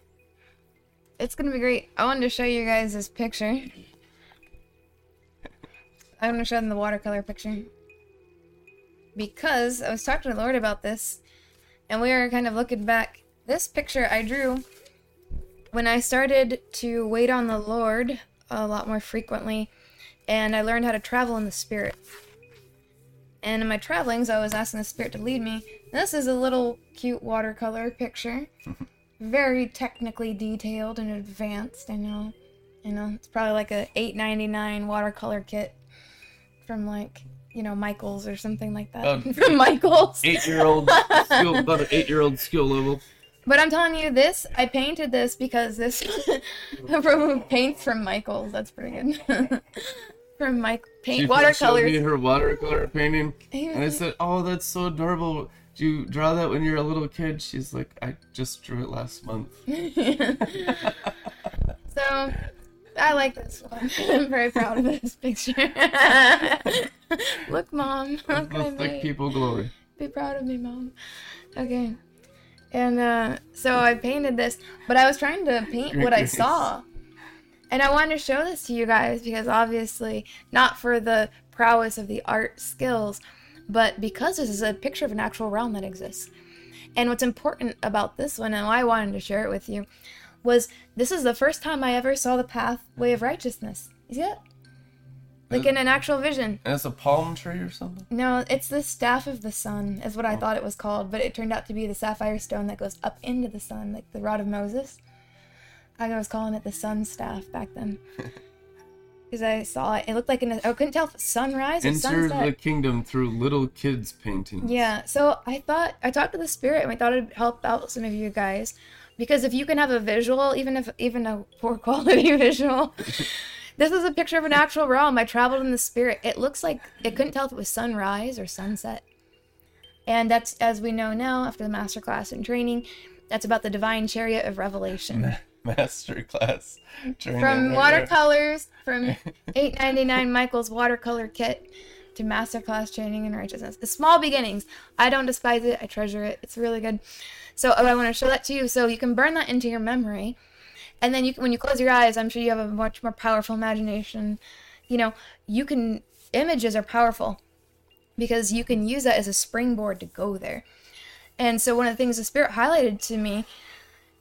Speaker 3: It's gonna be great. I wanted to show you guys this picture. I'm gonna show them the watercolor picture. Because I was talking to the Lord about this, and we were kind of looking back. This picture I drew when I started to wait on the Lord a lot more frequently, and I learned how to travel in the Spirit. And in my travelings, I was asking the Spirit to lead me. This is a little cute watercolor picture. Very technically detailed and advanced, I know. You know, it's probably like a eight ninety nine watercolor kit from like, you know, Michaels or something like that.
Speaker 2: Um,
Speaker 3: from Michaels.
Speaker 2: Eight year old skill, about an eight year old skill level.
Speaker 3: But I'm telling you, this I painted this because this from paints from Michaels. That's pretty good. from Mike paint
Speaker 2: She showed me her watercolor painting, and I said, "Oh, that's so adorable. Did you draw that when you're a little kid?" She's like, "I just drew it last month."
Speaker 3: so I like this one. I'm very proud of this picture. Look, mom. Look
Speaker 2: Let's like people glory.
Speaker 3: Be proud of me, mom. Okay. And uh, so I painted this, but I was trying to paint what I saw. And I wanted to show this to you guys because obviously, not for the prowess of the art skills, but because this is a picture of an actual realm that exists. And what's important about this one, and why I wanted to share it with you, was this is the first time I ever saw the pathway of righteousness. You see it? Like in an actual vision.
Speaker 2: And it's a palm tree or something.
Speaker 3: No, it's the staff of the sun, is what I oh. thought it was called, but it turned out to be the sapphire stone that goes up into the sun, like the rod of Moses. I was calling it the sun staff back then. Because I saw it. It looked like an, I couldn't tell if it's sunrise or
Speaker 2: Enter
Speaker 3: sunset.
Speaker 2: the kingdom through little kids paintings.
Speaker 3: Yeah, so I thought I talked to the spirit and I thought it'd help out some of you guys because if you can have a visual, even if even a poor quality visual, this is a picture of an actual realm. I traveled in the spirit. It looks like it couldn't tell if it was sunrise or sunset, and that's as we know now after the master class and training. That's about the divine chariot of revelation.
Speaker 2: Master class.
Speaker 3: From watercolors, from eight ninety nine Michael's watercolor kit to masterclass training in righteousness. The small beginnings. I don't despise it. I treasure it. It's really good. So oh, I want to show that to you, so you can burn that into your memory, and then you can, when you close your eyes, I'm sure you have a much more powerful imagination. You know, you can images are powerful because you can use that as a springboard to go there. And so one of the things the spirit highlighted to me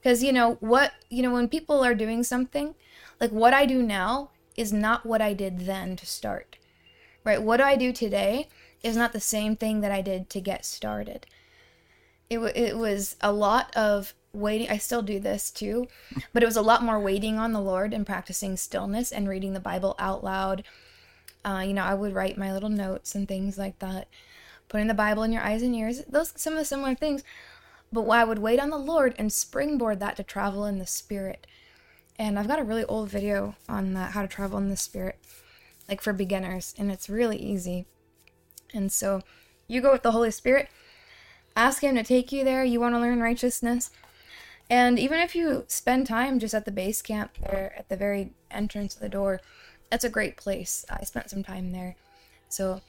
Speaker 3: because you know what you know when people are doing something like what I do now is not what I did then to start. Right? What do I do today is not the same thing that I did to get started. It, w- it was a lot of waiting. I still do this too, but it was a lot more waiting on the Lord and practicing stillness and reading the Bible out loud. Uh, you know, I would write my little notes and things like that. Putting the Bible in your eyes and ears. Those some of the similar things. But I would wait on the Lord and springboard that to travel in the Spirit. And I've got a really old video on that, how to travel in the Spirit, like for beginners, and it's really easy. And so you go with the Holy Spirit, ask Him to take you there. You want to learn righteousness. And even if you spend time just at the base camp there at the very entrance of the door, that's a great place. I spent some time there. So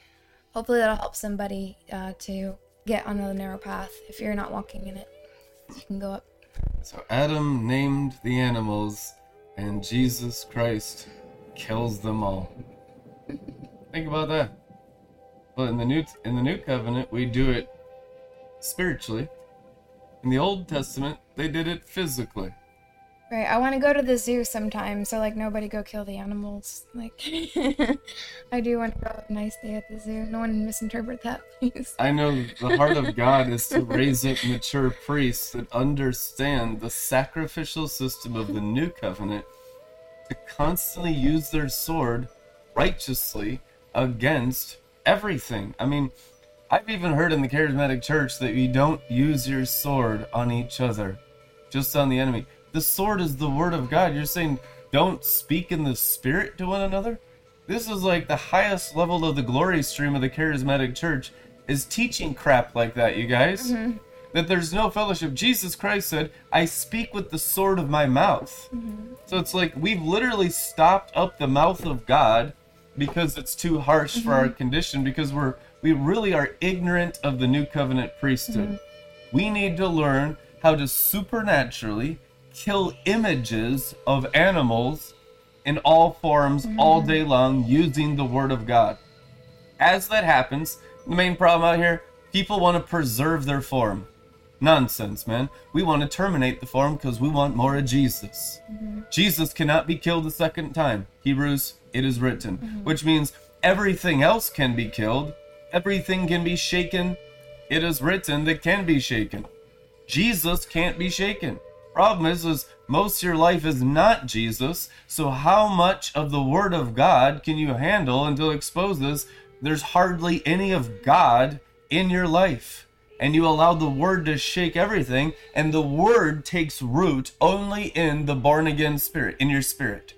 Speaker 3: hopefully that'll help somebody uh, to get on the narrow path if you're not walking in it. You can go up.
Speaker 2: So Adam named the animals, and Jesus Christ kills them all. Think about that. Well, in the new in the new covenant, we do it spiritually. In the Old Testament, they did it physically.
Speaker 3: Right, I want to go to the zoo sometime, so like nobody go kill the animals. Like, I do want to go have a nice day at the zoo. No one misinterpret that, please.
Speaker 2: I know the heart of God is to raise up mature priests that understand the sacrificial system of the new covenant to constantly use their sword righteously against everything. I mean, I've even heard in the charismatic church that you don't use your sword on each other, just on the enemy. The sword is the word of God. You're saying don't speak in the spirit to one another? This is like the highest level of the glory stream of the charismatic church is teaching crap like that, you guys. Mm-hmm. That there's no fellowship. Jesus Christ said, I speak with the sword of my mouth. Mm-hmm. So it's like we've literally stopped up the mouth of God because it's too harsh for our mm-hmm. condition because we're we really are ignorant of the new covenant priesthood. We need to learn how to supernaturally kill images of animals in all forms all mm. day long using the word of God. As that happens, the main problem out here, people want to preserve their form. Nonsense, man. We want to terminate the form because we want more of Jesus. Mm-hmm. Jesus cannot be killed a second time. Hebrews, it is written. Mm-hmm. Which means everything else can be killed, everything can be shaken. It is written that can be shaken. Jesus can't be shaken. Problem is, is most of your life is not Jesus. So how much of the Word of God can you handle until it exposes there's hardly any of God in your life? And you allow the Word to shake everything, and the Word takes root only in the born again spirit, in your spirit.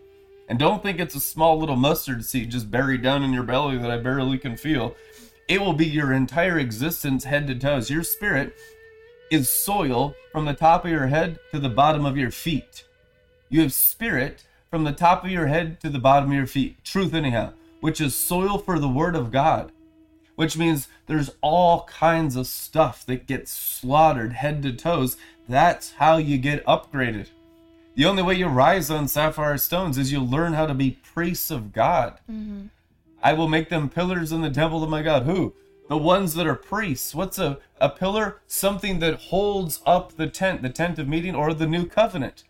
Speaker 2: And don't think it's a small little mustard seed just buried down in your belly that I barely can feel. It will be your entire existence, head to toes. Your spirit is soil from the top of your head to the bottom of your feet. You have spirit from the top of your head to the bottom of your feet. Truth, anyhow, which is soil for the word of God, which means there's all kinds of stuff that gets slaughtered head to toes. That's how you get upgraded. The only way you rise on sapphire stones is you learn how to be priests of God. Mm-hmm. I will make them pillars in the temple of my God. Who? The ones that are priests. What's a, a pillar? Something that holds up the tent, the tent of meeting, or the new covenant,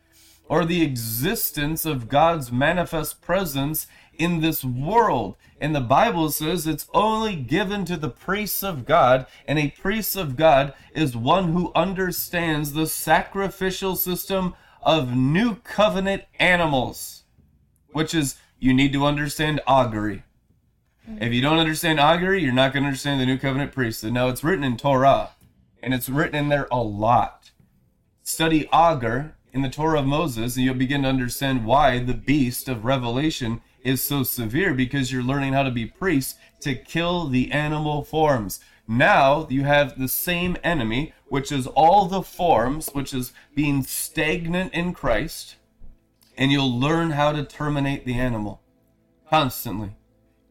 Speaker 2: or the existence of God's manifest presence in this world. And the Bible says it's only given to the priests of God, and a priest of God is one who understands the sacrificial system of new covenant animals, which is you need to understand augury. If you don't understand augury, you're not going to understand the new covenant priesthood. Now, it's written in Torah, and it's written in there a lot. Study augur in the Torah of Moses, and you'll begin to understand why the beast of Revelation is so severe because you're learning how to be priests to kill the animal forms. Now you have the same enemy, which is all the forms, which is being stagnant in Christ, and you'll learn how to terminate the animal constantly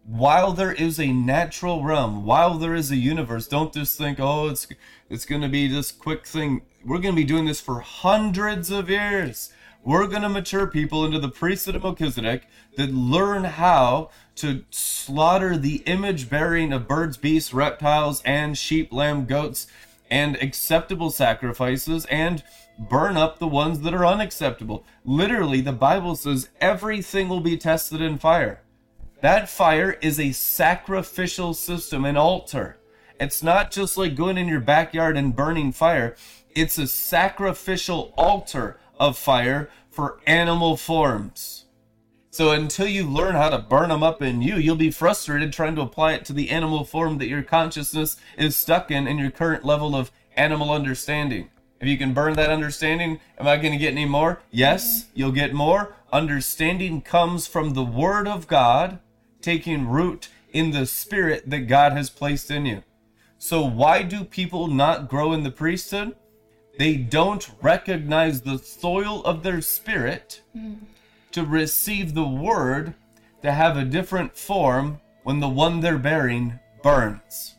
Speaker 2: while there is a natural realm, while there is a universe, don't just think, oh, it's it's going to be this quick thing. We're going to be doing this for hundreds of years. we're going to mature people into the priesthood of Melchizedek that learn how to slaughter the image bearing of birds, beasts, reptiles, and sheep, lamb, goats, and acceptable sacrifices, and burn up the ones that are unacceptable. Literally, the Bible says everything will be tested in fire. That fire is a sacrificial system, an altar. It's not just like going in your backyard and burning fire, it's a sacrificial altar of fire for animal forms. So until you learn how to burn them up in you, you'll be frustrated trying to apply it to the animal form that your consciousness is stuck in in your current level of animal understanding. If you can burn that understanding, am I going to get any more? Yes, mm-hmm. you'll get more. Understanding comes from the Word of God taking root in the Spirit that God has placed in you. So, why do people not grow in the priesthood? They don't recognize the soil of their spirit to receive the word to have a different form when the one they're bearing burns.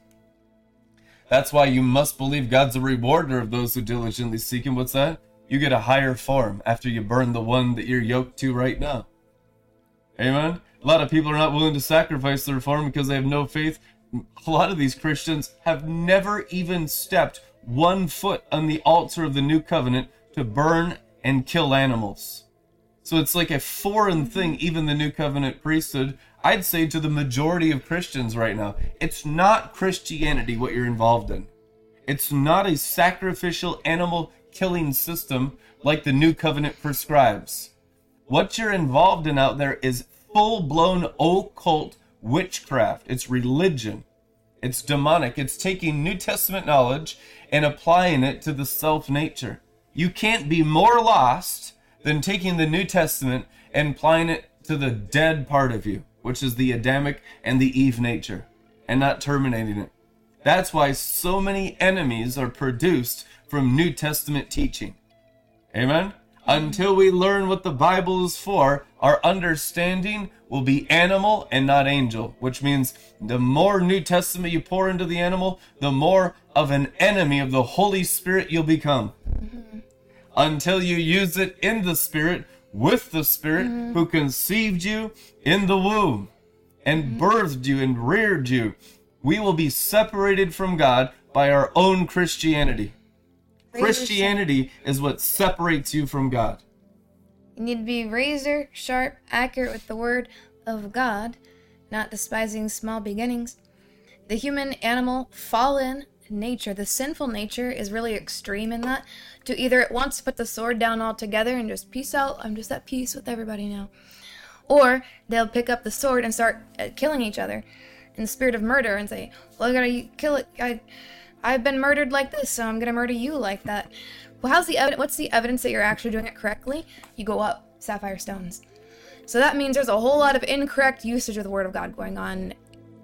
Speaker 2: That's why you must believe God's a rewarder of those who diligently seek Him. What's that? You get a higher form after you burn the one that you're yoked to right now. Amen. A lot of people are not willing to sacrifice their form because they have no faith. A lot of these Christians have never even stepped one foot on the altar of the new covenant to burn and kill animals. So it's like a foreign thing, even the new covenant priesthood. I'd say to the majority of Christians right now, it's not Christianity what you're involved in. It's not a sacrificial animal killing system like the new covenant prescribes. What you're involved in out there is full blown occult witchcraft. It's religion. It's demonic. It's taking New Testament knowledge and applying it to the self nature. You can't be more lost than taking the New Testament and applying it to the dead part of you, which is the Adamic and the Eve nature, and not terminating it. That's why so many enemies are produced from New Testament teaching. Amen? Until we learn what the Bible is for, our understanding will be animal and not angel, which means the more New Testament you pour into the animal, the more of an enemy of the Holy Spirit you'll become. Mm-hmm. Until you use it in the Spirit, with the Spirit mm-hmm. who conceived you in the womb and mm-hmm. birthed you and reared you, we will be separated from God by our own Christianity. Christianity is what separates you from God.
Speaker 3: You need to be razor sharp, accurate with the word of God, not despising small beginnings. The human, animal, fallen nature, the sinful nature, is really extreme in that. To either it wants to put the sword down altogether and just peace out, I'm just at peace with everybody now. Or they'll pick up the sword and start uh, killing each other in the spirit of murder and say, Well, I gotta kill it. I, I've been murdered like this, so I'm gonna murder you like that. Well, how's the evidence? What's the evidence that you're actually doing it correctly? You go up sapphire stones. So that means there's a whole lot of incorrect usage of the word of God going on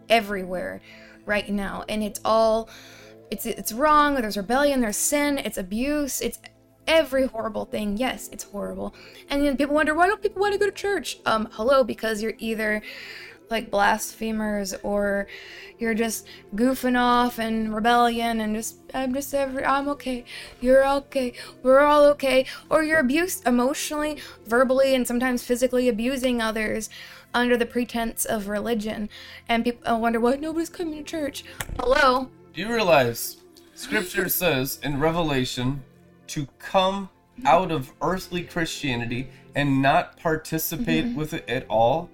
Speaker 3: everywhere right now, and it's all it's it's wrong. There's rebellion. There's sin. It's abuse. It's every horrible thing. Yes, it's horrible. And then people wonder why don't people want to go to church? Um, hello, because you're either like blasphemers or you're just goofing off and rebellion and just I'm just every I'm okay. You're okay. We're all okay. Or you're abused emotionally, verbally, and sometimes physically abusing others under the pretense of religion. And people wonder why nobody's coming to church. Hello.
Speaker 2: Do you realize scripture says in Revelation to come out of earthly Christianity and not participate mm-hmm. with it at all?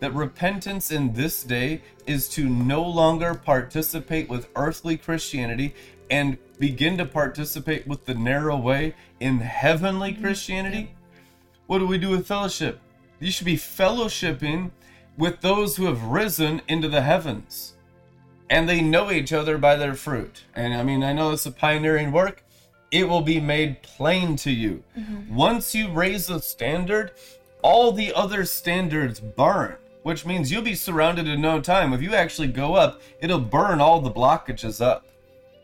Speaker 2: That repentance in this day is to no longer participate with earthly Christianity and begin to participate with the narrow way in heavenly mm-hmm. Christianity? What do we do with fellowship? You should be fellowshipping with those who have risen into the heavens and they know each other by their fruit. And I mean, I know it's a pioneering work. It will be made plain to you. Mm-hmm. Once you raise the standard, all the other standards burn, which means you'll be surrounded in no time. If you actually go up, it'll burn all the blockages up.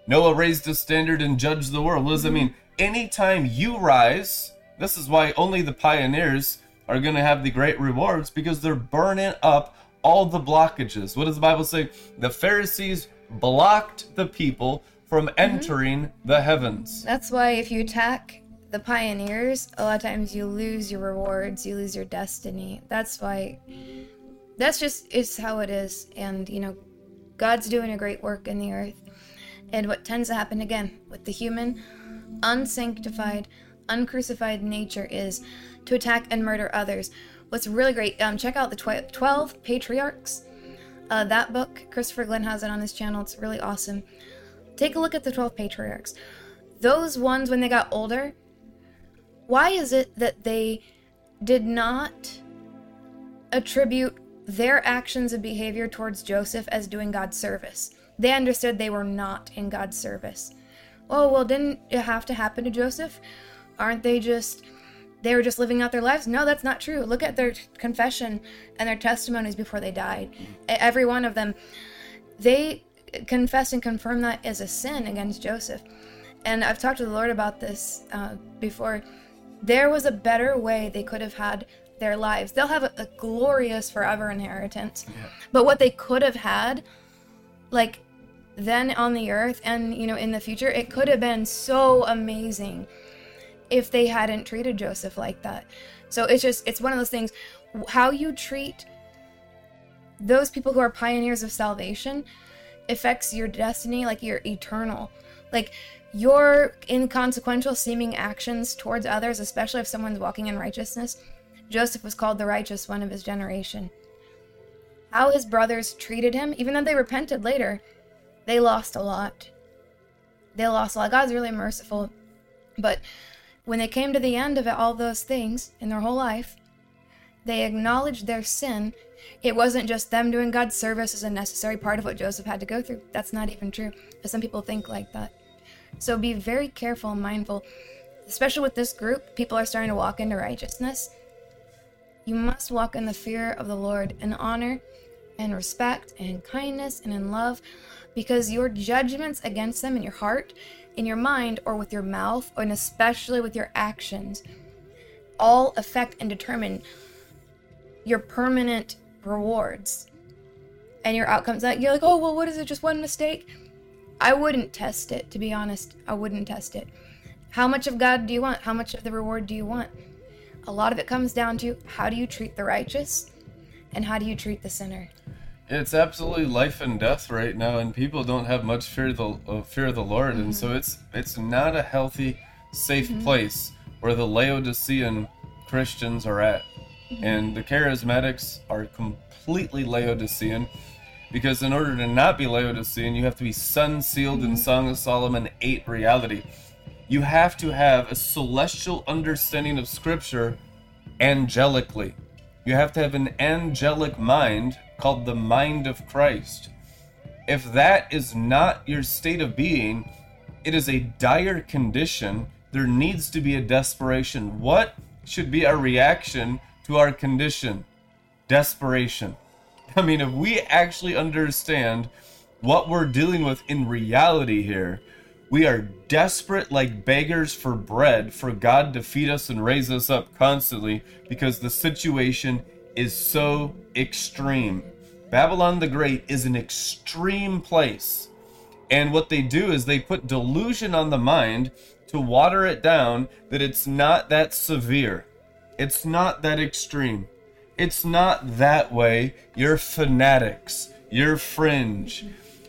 Speaker 2: Noah raised a standard and judged the world. What does that mean? Anytime you rise, this is why only the pioneers are going to have the great rewards because they're burning up all the blockages. What does the Bible say? The Pharisees blocked the people from mm-hmm. entering the heavens.
Speaker 3: That's why if you attack the pioneers, a lot of times you lose your rewards, you lose your destiny. That's why that's just it's how it is. And you know, God's doing a great work in the earth. And what tends to happen again with the human, unsanctified, uncrucified nature is to attack and murder others. What's really great, um, check out the tw- 12 Patriarchs. Uh, that book, Christopher Glenn has it on his channel. It's really awesome. Take a look at the 12 Patriarchs. Those ones, when they got older, why is it that they did not attribute their actions and behavior towards Joseph as doing God's service? They understood they were not in God's service. Oh, well, didn't it have to happen to Joseph? Aren't they just they were just living out their lives. No, that's not true. Look at their confession and their testimonies before they died. Every one of them, they confess and confirm that as a sin against Joseph. And I've talked to the Lord about this uh, before. There was a better way they could have had their lives. They'll have a, a glorious forever inheritance.
Speaker 2: Yeah.
Speaker 3: But what they could have had, like then on the earth and you know in the future, it could have been so amazing if they hadn't treated Joseph like that. So it's just it's one of those things how you treat those people who are pioneers of salvation affects your destiny like your eternal. Like your inconsequential seeming actions towards others, especially if someone's walking in righteousness. Joseph was called the righteous one of his generation. How his brothers treated him, even though they repented later, they lost a lot. They lost a lot. God's really merciful. But when they came to the end of all those things in their whole life, they acknowledged their sin. It wasn't just them doing God's service as a necessary part of what Joseph had to go through. That's not even true. But some people think like that. So be very careful and mindful, especially with this group. People are starting to walk into righteousness. You must walk in the fear of the Lord in honor and respect and kindness and in love because your judgments against them in your heart, in your mind, or with your mouth, and especially with your actions all affect and determine your permanent rewards and your outcomes. Like you're like, oh well, what is it? Just one mistake? I wouldn't test it, to be honest. I wouldn't test it. How much of God do you want? How much of the reward do you want? A lot of it comes down to how do you treat the righteous and how do you treat the sinner?
Speaker 2: It's absolutely life and death right now, and people don't have much fear of the uh, fear of the Lord, and mm-hmm. so it's it's not a healthy, safe mm-hmm. place where the Laodicean Christians are at, mm-hmm. and the charismatics are completely Laodicean, because in order to not be Laodicean, you have to be sun sealed in Song of Solomon eight reality. You have to have a celestial understanding of Scripture angelically. You have to have an angelic mind called the mind of Christ. If that is not your state of being, it is a dire condition. There needs to be a desperation. What should be our reaction to our condition? Desperation. I mean, if we actually understand what we're dealing with in reality here, we are desperate like beggars for bread for God to feed us and raise us up constantly because the situation is so extreme. Babylon the Great is an extreme place. And what they do is they put delusion on the mind to water it down that it's not that severe. It's not that extreme. It's not that way. You're fanatics. You're fringe.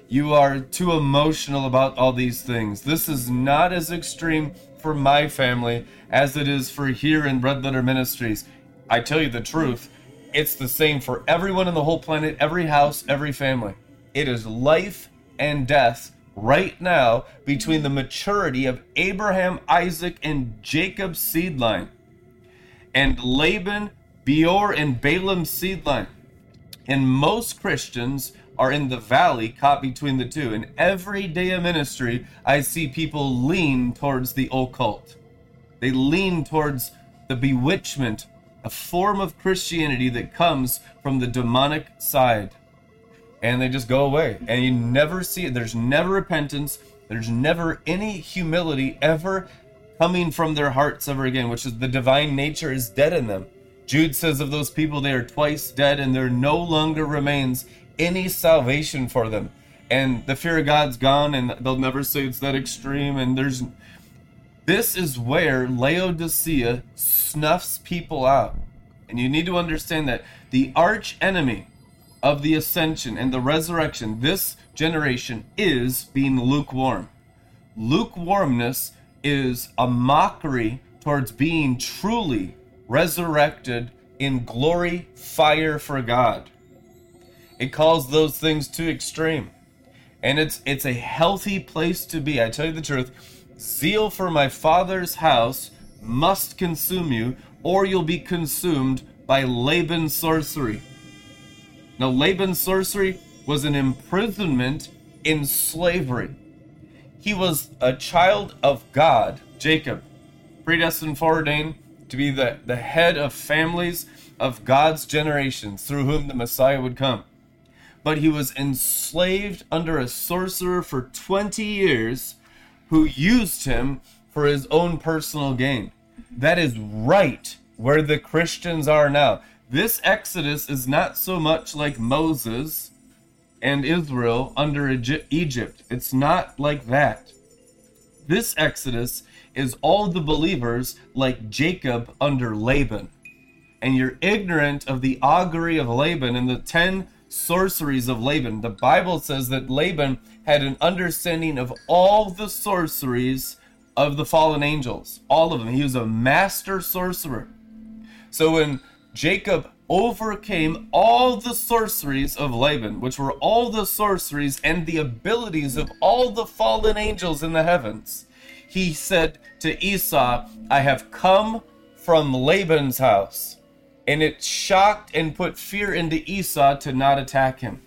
Speaker 2: You are too emotional about all these things. This is not as extreme for my family as it is for here in Red Letter Ministries. I tell you the truth, it's the same for everyone in the whole planet, every house, every family. It is life and death right now between the maturity of Abraham, Isaac, and Jacob's seed line and Laban, Beor, and Balaam's seed line. And most Christians are in the valley caught between the two. And every day of ministry, I see people lean towards the occult. They lean towards the bewitchment, a form of Christianity that comes from the demonic side. And they just go away. And you never see it. There's never repentance. There's never any humility ever coming from their hearts ever again, which is the divine nature is dead in them. Jude says of those people, they are twice dead, and there no longer remains any salvation for them. And the fear of God's gone, and they'll never say it's that extreme. And there's This is where Laodicea snuffs people out. And you need to understand that the arch enemy of the ascension and the resurrection, this generation, is being lukewarm. Lukewarmness is a mockery towards being truly resurrected in glory, fire for God. It calls those things too extreme. And it's it's a healthy place to be. I tell you the truth, zeal for my father's house must consume you, or you'll be consumed by Laban's sorcery. Now, Laban's sorcery was an imprisonment in slavery. He was a child of God, Jacob, predestined, foreordained to be the, the head of families of God's generations through whom the Messiah would come. But he was enslaved under a sorcerer for 20 years who used him for his own personal gain. That is right where the Christians are now. This Exodus is not so much like Moses and Israel under Egypt. It's not like that. This Exodus is all the believers like Jacob under Laban. And you're ignorant of the augury of Laban and the 10 sorceries of Laban. The Bible says that Laban had an understanding of all the sorceries of the fallen angels, all of them. He was a master sorcerer. So when Jacob overcame all the sorceries of Laban, which were all the sorceries and the abilities of all the fallen angels in the heavens, he said to Esau, I have come from Laban's house. And it shocked and put fear into Esau to not attack him.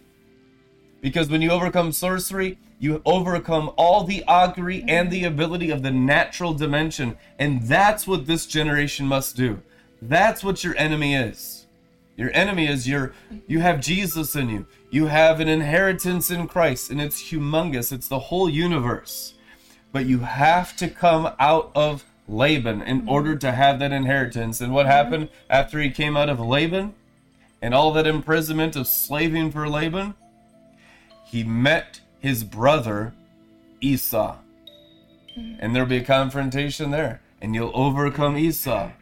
Speaker 2: Because when you overcome sorcery, you overcome all the augury and the ability of the natural dimension. And that's what this generation must do. That's what your enemy is. Your enemy is your you have Jesus in you. You have an inheritance in Christ and it's humongous. It's the whole universe. But you have to come out of Laban in mm-hmm. order to have that inheritance. And what mm-hmm. happened after he came out of Laban and all that imprisonment of slaving for Laban? He met his brother Esau. Mm-hmm. And there'll be a confrontation there. And you'll overcome Esau.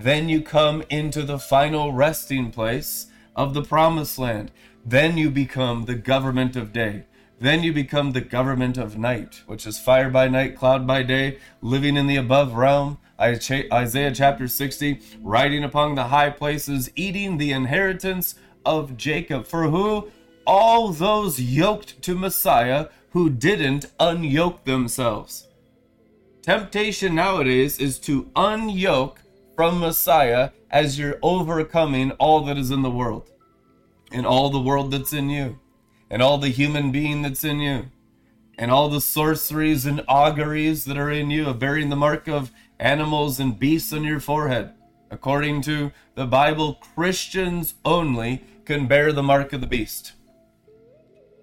Speaker 2: Then you come into the final resting place of the promised land. Then you become the government of day. Then you become the government of night, which is fire by night, cloud by day, living in the above realm. Isaiah chapter 60, riding upon the high places, eating the inheritance of Jacob, for who all those yoked to Messiah who didn't unyoke themselves. Temptation nowadays is to unyoke from Messiah as you're overcoming all that is in the world and all the world that's in you and all the human being that's in you, and all the sorceries and auguries that are in you of bearing the mark of animals and beasts on your forehead. According to the Bible, Christians only can bear the mark of the beast.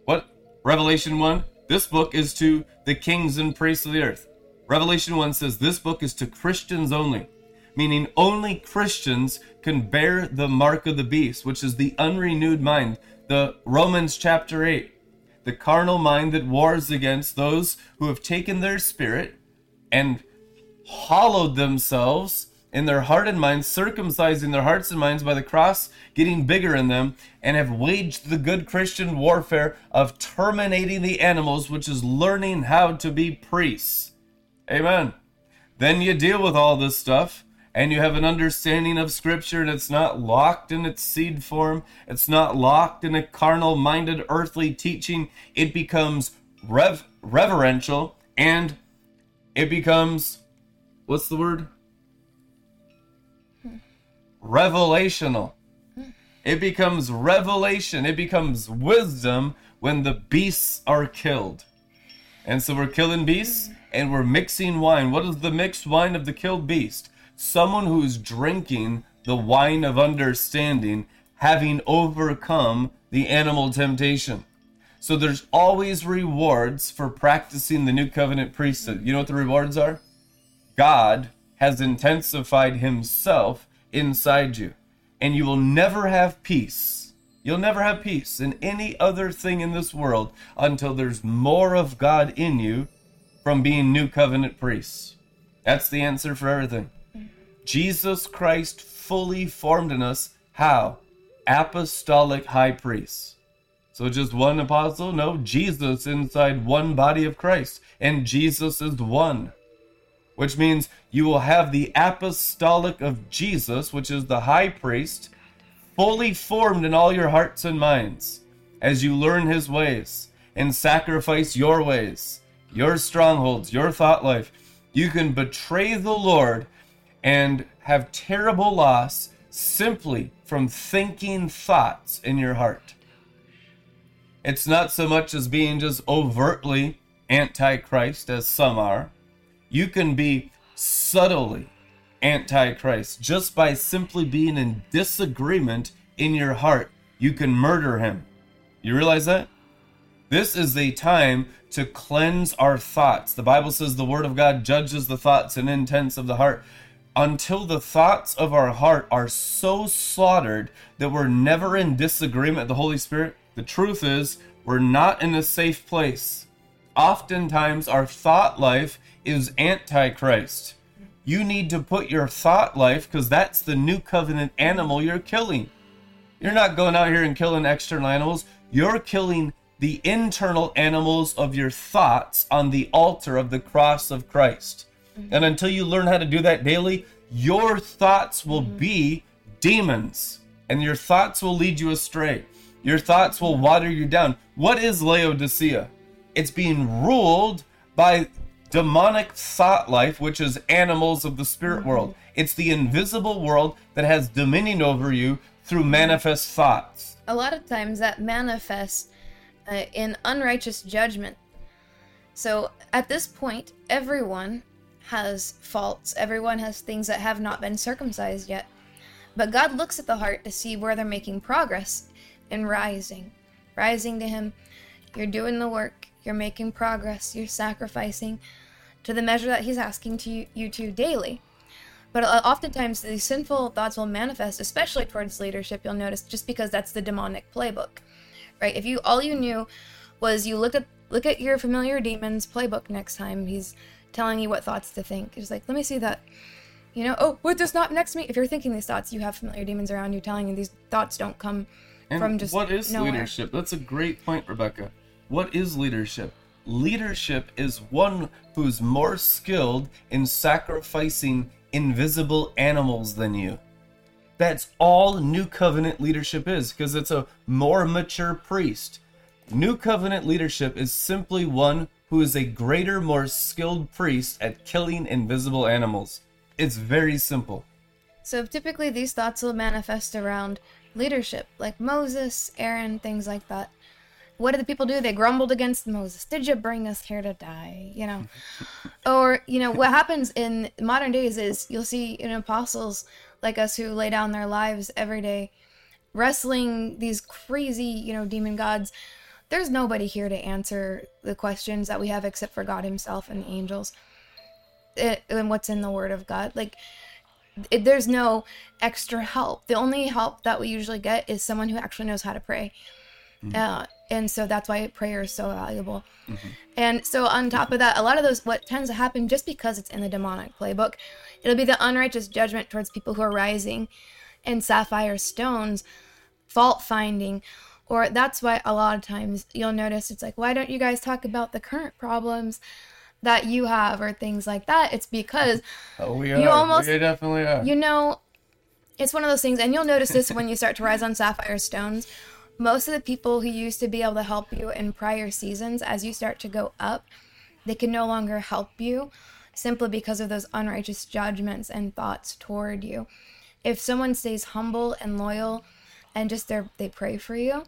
Speaker 2: What? Revelation 1? This book is to the kings and priests of the earth. Revelation 1 says this book is to Christians only, meaning only Christians can bear the mark of the beast, which is the unrenewed mind the Romans chapter 8, the carnal mind that wars against those who have taken their spirit and hollowed themselves in their heart and mind, circumcising their hearts and minds by the cross getting bigger in them, and have waged the good Christian warfare of terminating the animals, which is learning how to be priests. Amen. Then you deal with all this stuff and you have an understanding of Scripture, and it's not locked in its seed form, it's not locked in a carnal minded earthly teaching, it becomes rev- reverential and it becomes what's the word? Revelational. It becomes revelation, it becomes wisdom when the beasts are killed. And so we're killing beasts and we're mixing wine. What is the mixed wine of the killed beast? Someone who is drinking the wine of understanding, having overcome the animal temptation. So there's always rewards for practicing the new covenant priesthood. You know what the rewards are? God has intensified himself inside you, and you will never have peace. You'll never have peace in any other thing in this world until there's more of God in you from being new covenant priests. That's the answer for everything. Jesus Christ fully formed in us how? Apostolic high priests. So just one apostle? No, Jesus inside one body of Christ. And Jesus is one. Which means you will have the apostolic of Jesus, which is the high priest, fully formed in all your hearts and minds as you learn his ways and sacrifice your ways, your strongholds, your thought life. You can betray the Lord and have terrible loss simply from thinking thoughts in your heart. It's not so much as being just overtly antichrist as some are. You can be subtly antichrist just by simply being in disagreement in your heart. You can murder him. You realize that? This is a time to cleanse our thoughts. The Bible says the Word of God judges the thoughts and intents of the heart. Until the thoughts of our heart are so slaughtered that we're never in disagreement with the Holy Spirit, the truth is we're not in a safe place. Oftentimes, our thought life is antichrist. You need to put your thought life, because that's the new covenant animal you're killing. You're not going out here and killing external animals. You're killing the internal animals of your thoughts on the altar of the cross of Christ. Mm-hmm. And until you learn how to do that daily, your thoughts will mm-hmm. be demons and your thoughts will lead you astray. Your thoughts will water you down. What is Laodicea? It's being ruled by demonic thought life, which is animals of the spirit mm-hmm. world. It's the invisible world that has dominion over you through manifest thoughts.
Speaker 3: A lot of times that manifests uh, in unrighteous judgment. So at this point, everyone has faults, everyone has things that have not been circumcised yet. But God looks at the heart to see where they're making progress and rising. Rising to Him, you're doing the work, you're making progress, you're sacrificing to the measure that He's asking to you, you to daily. But uh, oftentimes these sinful thoughts will manifest, especially towards leadership. You'll notice just because that's the demonic playbook, right? If you all you knew was you look at look at your familiar demons playbook next time he's telling you what thoughts to think. It's like, let me see that. You know, oh, what does not next to me? If you're thinking these thoughts, you have familiar demons around you telling you these thoughts don't come
Speaker 2: And
Speaker 3: from just
Speaker 2: what is
Speaker 3: nowhere.
Speaker 2: leadership? That's a great point, Rebecca. What is leadership? Leadership is one who's more skilled in sacrificing invisible animals than you. That's all New Covenant leadership is, because it's a more mature priest. New Covenant leadership is simply one who is a greater, more skilled priest at killing invisible animals. It's very simple.
Speaker 3: So typically these thoughts will manifest around leadership, like Moses, Aaron, things like that. What did the people do? They grumbled against Moses. Did you bring us here to die? You know, or you know what happens in modern days is you'll see you know apostles like us who lay down their lives every day, wrestling these crazy you know demon gods. There's nobody here to answer the questions that we have except for God Himself and the angels, it, and what's in the Word of God. Like it, there's no extra help. The only help that we usually get is someone who actually knows how to pray. Mm-hmm. Uh, and so that's why prayer is so valuable. Mm-hmm. And so on top of that, a lot of those what tends to happen just because it's in the demonic playbook, it'll be the unrighteous judgment towards people who are rising and sapphire stones, fault finding, or that's why a lot of times you'll notice it's like, why don't you guys talk about the current problems that you have or things like that? It's because
Speaker 2: Oh, we
Speaker 3: You almost-
Speaker 2: we definitely are.
Speaker 3: you know, it's one of those things, and you'll notice this when you start to rise on sapphire stones. Most of the people who used to be able to help you in prior seasons, as you start to go up, they can no longer help you simply because of those unrighteous judgments and thoughts toward you. If someone stays humble and loyal and just they pray for you,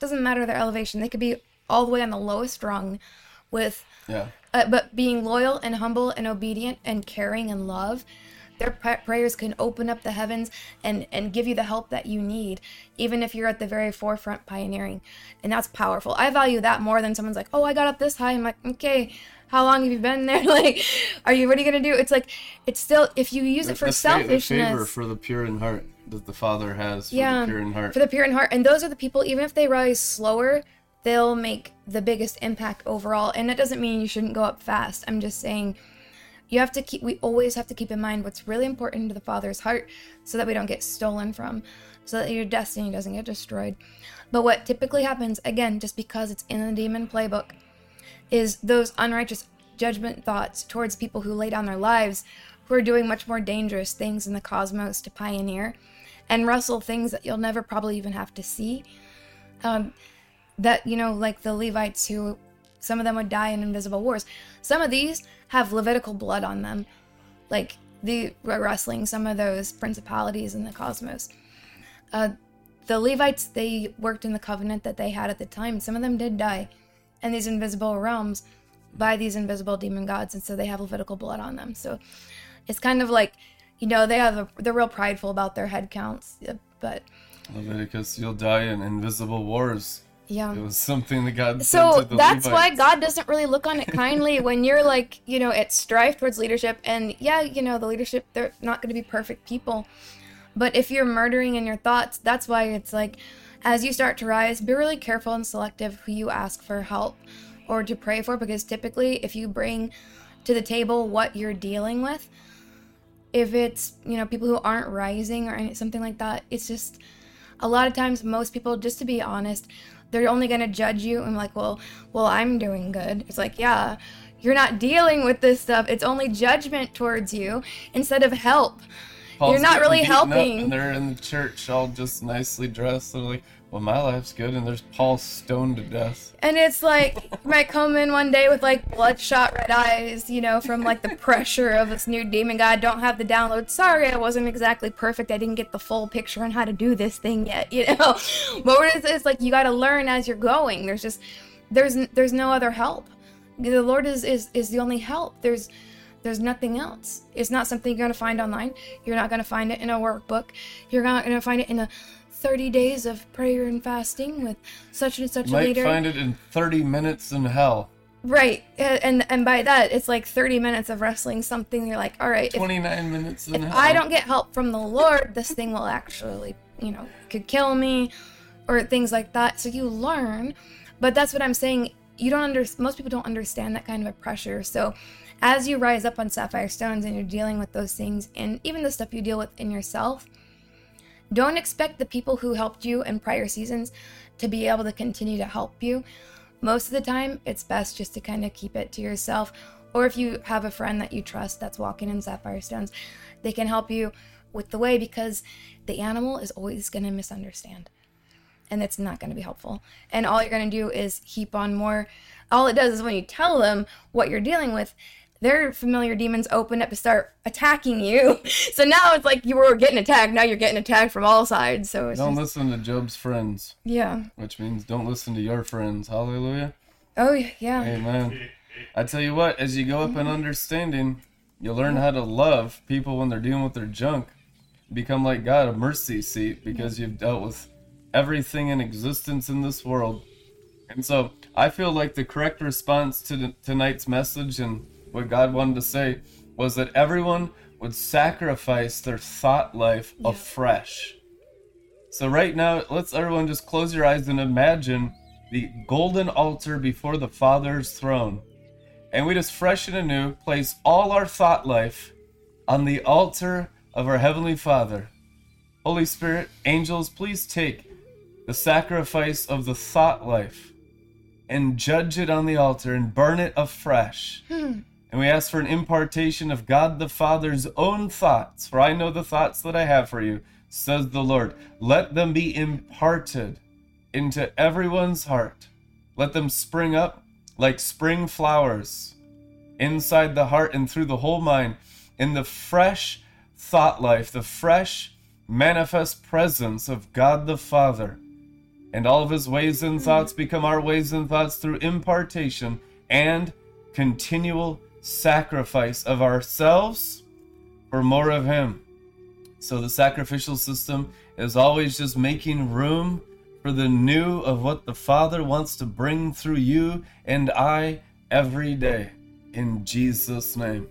Speaker 3: doesn't matter their elevation. They could be all the way on the lowest rung with
Speaker 2: yeah.
Speaker 3: uh, but being loyal and humble and obedient and caring and love their pra- prayers can open up the heavens and and give you the help that you need even if you're at the very forefront pioneering and that's powerful i value that more than someone's like oh i got up this high i'm like okay how long have you been there like are you what are you gonna do it's like it's still if you use it for
Speaker 2: the, fa- the
Speaker 3: selfishness
Speaker 2: favor for the pure in heart that the Father has for
Speaker 3: yeah
Speaker 2: the pure in heart.
Speaker 3: for the pure in heart. And those are the people even if they rise slower they'll make the biggest impact overall. And that doesn't mean you shouldn't go up fast. I'm just saying you have to keep we always have to keep in mind what's really important to the father's heart so that we don't get stolen from so that your destiny doesn't get destroyed. But what typically happens again just because it's in the demon playbook is those unrighteous judgment thoughts towards people who lay down their lives who are doing much more dangerous things in the cosmos to pioneer and wrestle things that you'll never probably even have to see. Um, that you know like the levites who some of them would die in invisible wars. Some of these have levitical blood on them like the wrestling some of those principalities in the cosmos. Uh, the levites they worked in the covenant that they had at the time. Some of them did die in these invisible realms by these invisible demon gods and so they have levitical blood on them. So it's kind of like you know they have a, they're real prideful about their head counts but
Speaker 2: Leviticus, you'll die in invisible wars.
Speaker 3: yeah.
Speaker 2: It was something that God
Speaker 3: so
Speaker 2: said to the
Speaker 3: that's why god doesn't really look on it kindly when you're like you know at strife towards leadership. And yeah you know the leadership they're not going to be perfect people. But if you're murdering in your thoughts that's why it's like as you start to rise be really careful and selective who you ask for help or to pray for because typically if you bring to the table what you're dealing with if it's you know people who aren't rising or something like that it's just a lot of times most people just to be honest they're only going to judge you and like well well i'm doing good it's like yeah you're not dealing with this stuff it's only judgment towards you instead of help
Speaker 2: Paul's
Speaker 3: you're not really helping.
Speaker 2: and they're in the church all just nicely dressed. They're like, well, my life's good. And there's Paul stoned to death.
Speaker 3: and it's like might come in one day with like bloodshot red eyes you know from like the pressure of this new demon god don't have the download. Sorry i wasn't exactly perfect. I didn't get the full picture on how to do this thing yet you know. But what it is it's like you got to learn as you're going. There's just there's there's no other help. The lord is is is the only help. There's there's nothing else. It's not something you're going to find online. You're not going to find it in a workbook. You're not going to find it in a 30 days of prayer and fasting with such and such
Speaker 2: You
Speaker 3: a
Speaker 2: might
Speaker 3: leader
Speaker 2: find it in 30 minutes in hell.
Speaker 3: Right, and and by that it's like thirty minutes of wrestling something. You're like, all right, if,
Speaker 2: 29 minutes in
Speaker 3: if
Speaker 2: hell.
Speaker 3: I don't get help from the Lord, this thing will actually, you know, could kill me, or things like that. So you learn, but that's what I'm saying. You don't under most people don't understand that kind of a pressure. So as you rise up on sapphire stones and you're dealing with those things, and even the stuff you deal with in yourself, don't expect the people who helped you in prior seasons to be able to continue to help you. Most of the time, it's best just to kind of keep it to yourself. Or if you have a friend that you trust that's walking in sapphire stones, they can help you with the way because the animal is always going to misunderstand. And it's not going to be helpful. And all you're going to do is heap on more. All it does is when you tell them what you're dealing with, their familiar demons open up to start attacking you. So now it's like you were getting attacked. Now you're getting attacked from all sides. So it's
Speaker 2: Don't
Speaker 3: just,
Speaker 2: listen to Job's friends,
Speaker 3: yeah.
Speaker 2: which means don't listen to your friends. Hallelujah.
Speaker 3: Oh yeah.
Speaker 2: Amen. I tell you what, as you go up in mm-hmm. understanding, you learn how to love people when they're dealing with their junk. Become like God, a mercy seat, because you've dealt with everything in existence in this world. And so I feel like the correct response to tonight's message and what God wanted to say was that everyone would sacrifice their thought life afresh. So right now, let's everyone just close your eyes and imagine the golden altar before the Father's throne. And we just fresh and anew place all our thought life on the altar of our Heavenly Father. Holy Spirit, angels, please take the sacrifice of the thought life and judge it on the altar and burn it afresh. Hmm. And we ask for an impartation of God the Father's own thoughts, for I know the thoughts that I have for you, says the Lord. Let them be imparted into everyone's heart. Let them spring up like spring flowers inside the heart and through the whole mind in the fresh thought life, the fresh manifest presence of God the Father. And all of his ways and thoughts become our ways and thoughts through impartation and continual sacrifice of ourselves for more of him. So the sacrificial system is always just making room for the new of what the Father wants to bring through you and I every day. In Jesus' name.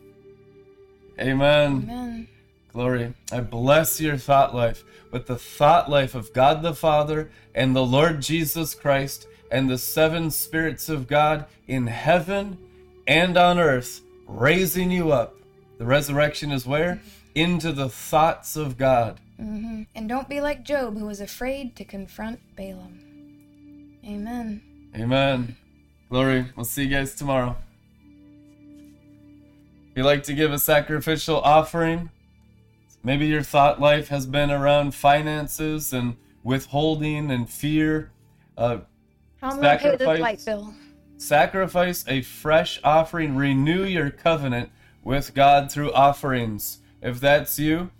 Speaker 2: Amen.
Speaker 3: Amen.
Speaker 2: Glory. I bless your thought life with the thought life of God the Father and the Lord Jesus Christ and the seven spirits of God in heaven and on earth, raising you up The resurrection is where? Into the thoughts of God.
Speaker 3: hmm And don't be like Job, who was afraid to confront Balaam. Amen.
Speaker 2: Amen. Glory. We'll see you guys tomorrow. If you like to give a sacrificial offering, maybe your thought life has been around finances and withholding and fear. Uh,
Speaker 3: How am I gonna pay this light bill?
Speaker 2: Sacrifice a fresh offering. Renew your covenant with God through offerings. If that's you,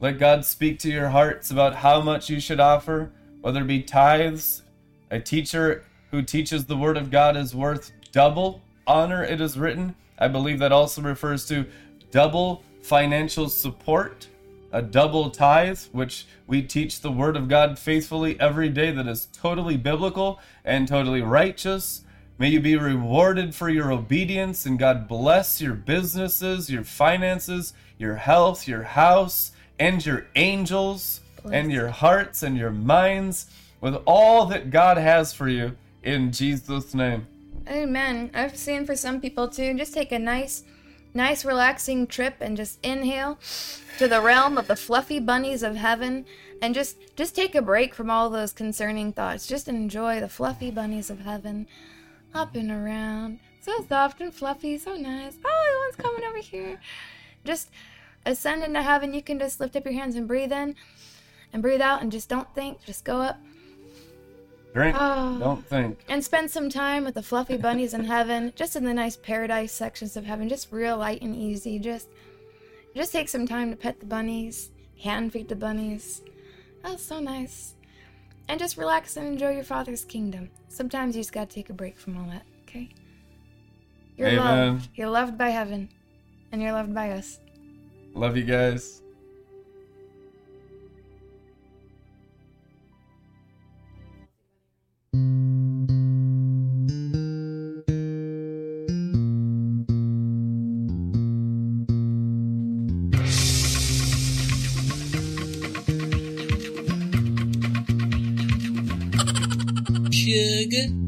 Speaker 2: let God speak to your hearts about how much you should offer, whether it be tithes. A teacher who teaches the word of God is worth double honor, it is written. I believe that also refers to double financial support, a double tithe, which we teach the word of God faithfully every day, that is totally biblical and totally righteous. May you be rewarded for your obedience, and God bless your businesses, your finances, your health, your house, and your angels, and your hearts and your minds with all that God has for you in Jesus' name.
Speaker 3: Amen. I've seen for some people too, just take a nice, nice relaxing trip and just inhale to the realm of the fluffy bunnies of heaven and just just take a break from all those concerning thoughts. Just enjoy the fluffy bunnies of heaven hopping around. So soft and fluffy, so nice. Oh, one's coming over here. Just ascend into heaven. You can just lift up your hands and breathe in and breathe out and just don't think. Just go up
Speaker 2: Drink,
Speaker 3: Oh.
Speaker 2: don't think.
Speaker 3: and spend some time with the fluffy bunnies in heaven, just in the nice paradise sections of heaven, just real light and easy. Just, just take some time to pet the bunnies, hand feed the bunnies. That's so nice. And just relax and enjoy your Father's kingdom. Sometimes you just gotta take a break from all that. Okay. You're
Speaker 2: Amen.
Speaker 3: loved. You're loved by heaven, and you're loved by us.
Speaker 2: Love you guys.
Speaker 4: Sugar.